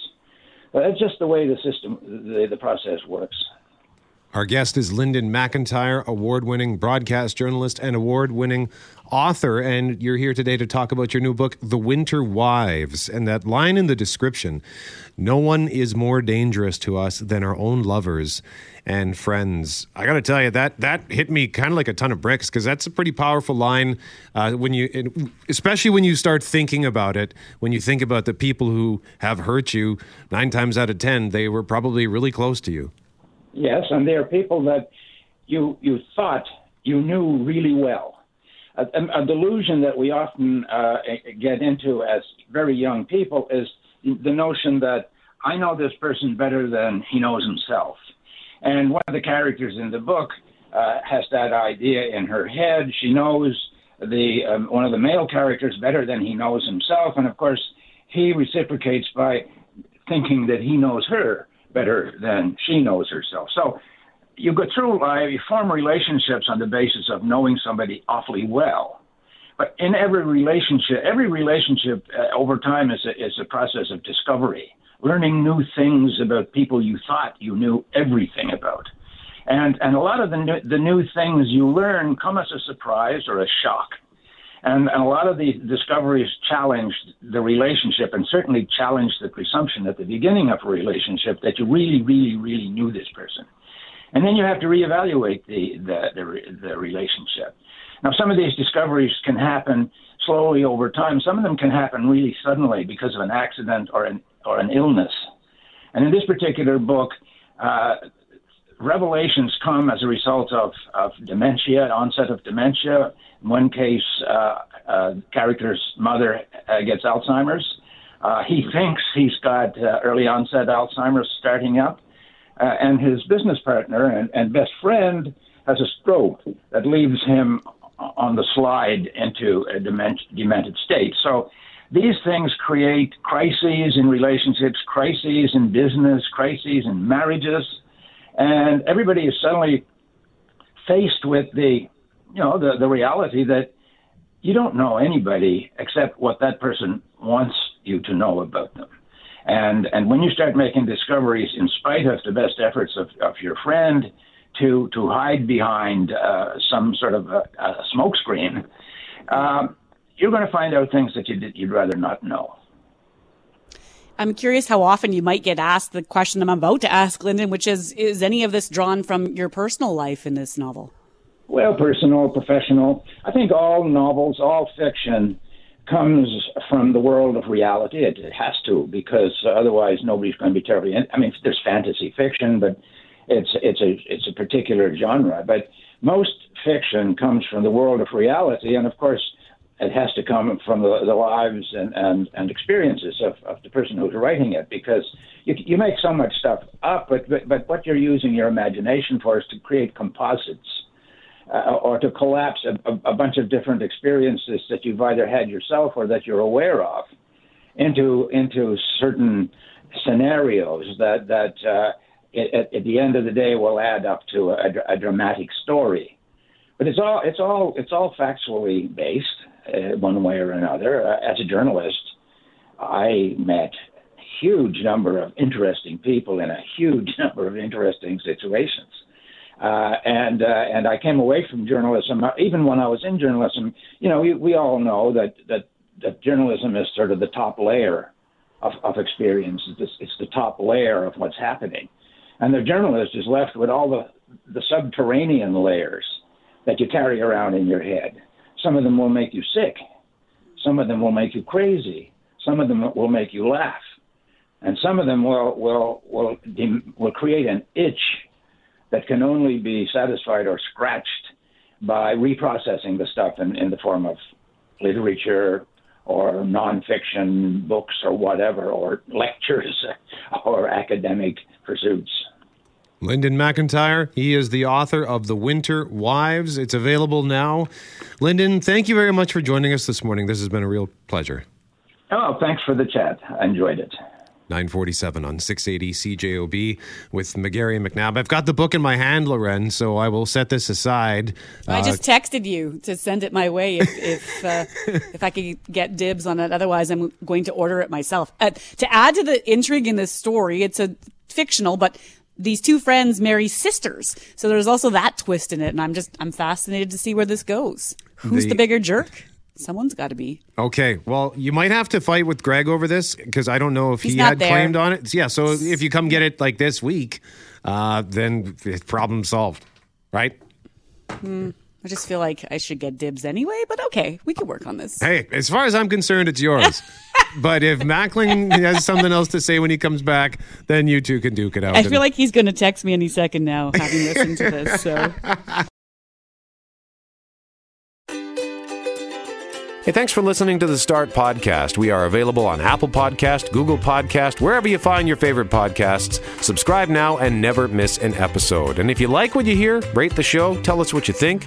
But that's just the way the system, the, the process works. Our guest is Linden MacIntyre, award winning broadcast journalist and award winning author. And you're here today to talk about your new book, The Winter Wives. And that line in the description no one is more dangerous to us than our own lovers and friends. I got to tell you, that, that hit me kind of like a ton of bricks because that's a pretty powerful line uh, when you, especially when you start thinking about it, when you think about the people who have hurt you, nine times out of 10, they were probably really close to you. Yes, and there are people that you you thought you knew really well. A, a delusion that we often uh, get into as very young people is the notion that I know this person better than he knows himself. And one of the characters in the book uh, has that idea in her head. She knows the um, one of the male characters better than he knows himself, and of course, he reciprocates by thinking that he knows her better than she knows herself. So you go through life, you form relationships on the basis of knowing somebody awfully well. But in every relationship, every relationship uh, over time is a, is a process of discovery, learning new things about people you thought you knew everything about. And, and a lot of the new, the new things you learn come as a surprise or a shock. And, and a lot of the discoveries challenged the relationship and certainly challenged the presumption at the beginning of a relationship that you really, really, really knew this person. And then you have to reevaluate the, the, the, the relationship. Now, some of these discoveries can happen slowly over time. Some of them can happen really suddenly because of an accident or an, or an illness. And in this particular book, uh, revelations come as a result of, of dementia, onset of dementia. In one case, uh, uh, character's mother uh, gets Alzheimer's. Uh, he thinks he's got uh, early onset Alzheimer's starting up, uh, and his business partner and, and best friend has a stroke that leaves him on the slide into a dement- demented state. So these things create crises in relationships, crises in business, crises in marriages and everybody is suddenly faced with the you know the the reality that you don't know anybody except what that person wants you to know about them and and when you start making discoveries in spite of the best efforts of, of your friend to to hide behind uh, some sort of a, a smokescreen, um, you're going to find out things that you'd, you'd rather not know. I'm curious how often you might get asked the question I'm about to ask, Linden, which is Is any of this drawn from your personal life in this novel? Well, personal, professional. I think all novels, all fiction comes from the world of reality. It, it has to, because otherwise nobody's going to be terribly. In, I mean, there's fantasy fiction, but it's it's a it's a particular genre. But most fiction comes from the world of reality, and of course, it has to come from the, the lives and, and, and experiences of, of the person who's writing it because you, you make so much stuff up, but, but, but what you're using your imagination for is to create composites uh, or to collapse a, a, a bunch of different experiences that you've either had yourself or that you're aware of into, into certain scenarios that, that uh, at, at the end of the day will add up to a, a dramatic story. But it's all, it's all, it's all factually based uh, one way or another. Uh, as a journalist, I met huge number of interesting people in a huge (laughs) number of interesting situations. Uh, and uh, and I came away from journalism. Uh, even when I was in journalism, you know, we, we all know that, that that journalism is sort of the top layer of, of experience. It's, it's the top layer of what's happening, and the journalist is left with all the the subterranean layers that you carry around in your head. Some of them will make you sick. Some of them will make you crazy. Some of them will make you laugh. And some of them will, will, will, will create an itch that can only be satisfied or scratched by reprocessing the stuff in, in the form of literature or nonfiction books or whatever, or (laughs) lectures or academic pursuits. Linden MacIntyre, he is the author of The Winter Wives. It's available now. Linden, thank you very much for joining us this morning. This has been a real pleasure. Oh, thanks for the chat. I enjoyed it. 947 on 680 CJOB with McGarry and McNabb. I've got the book in my hand, Lauren, so I will set this aside. I just uh, texted you to send it my way if if, uh, (laughs) if I could get dibs on it. Otherwise, I'm going to order it myself. Uh, to add to the intrigue in this story, it's a fictional, but these two friends marry sisters. So there's also that twist in it. And I'm just, I'm fascinated to see where this goes. Who's the, the bigger jerk? Someone's got to be. Okay. Well, you might have to fight with Greg over this because I don't know if He's he had there. claimed on it. Yeah. So if you come get it like this week, uh, then problem solved, right? Hmm. I just feel like I should get dibs anyway, but okay, we can work on this. Hey, as far as I'm concerned, it's yours. (laughs) but if Mackling has something else to say when he comes back, then you two can duke it out. I feel like he's going to text me any second now, having listened to this. So. (laughs) Hey, thanks for listening to the Start Podcast. We are available on Apple Podcast, Google Podcast, wherever you find your favorite podcasts. Subscribe now and never miss an episode. And if you like what you hear, rate the show, tell us what you think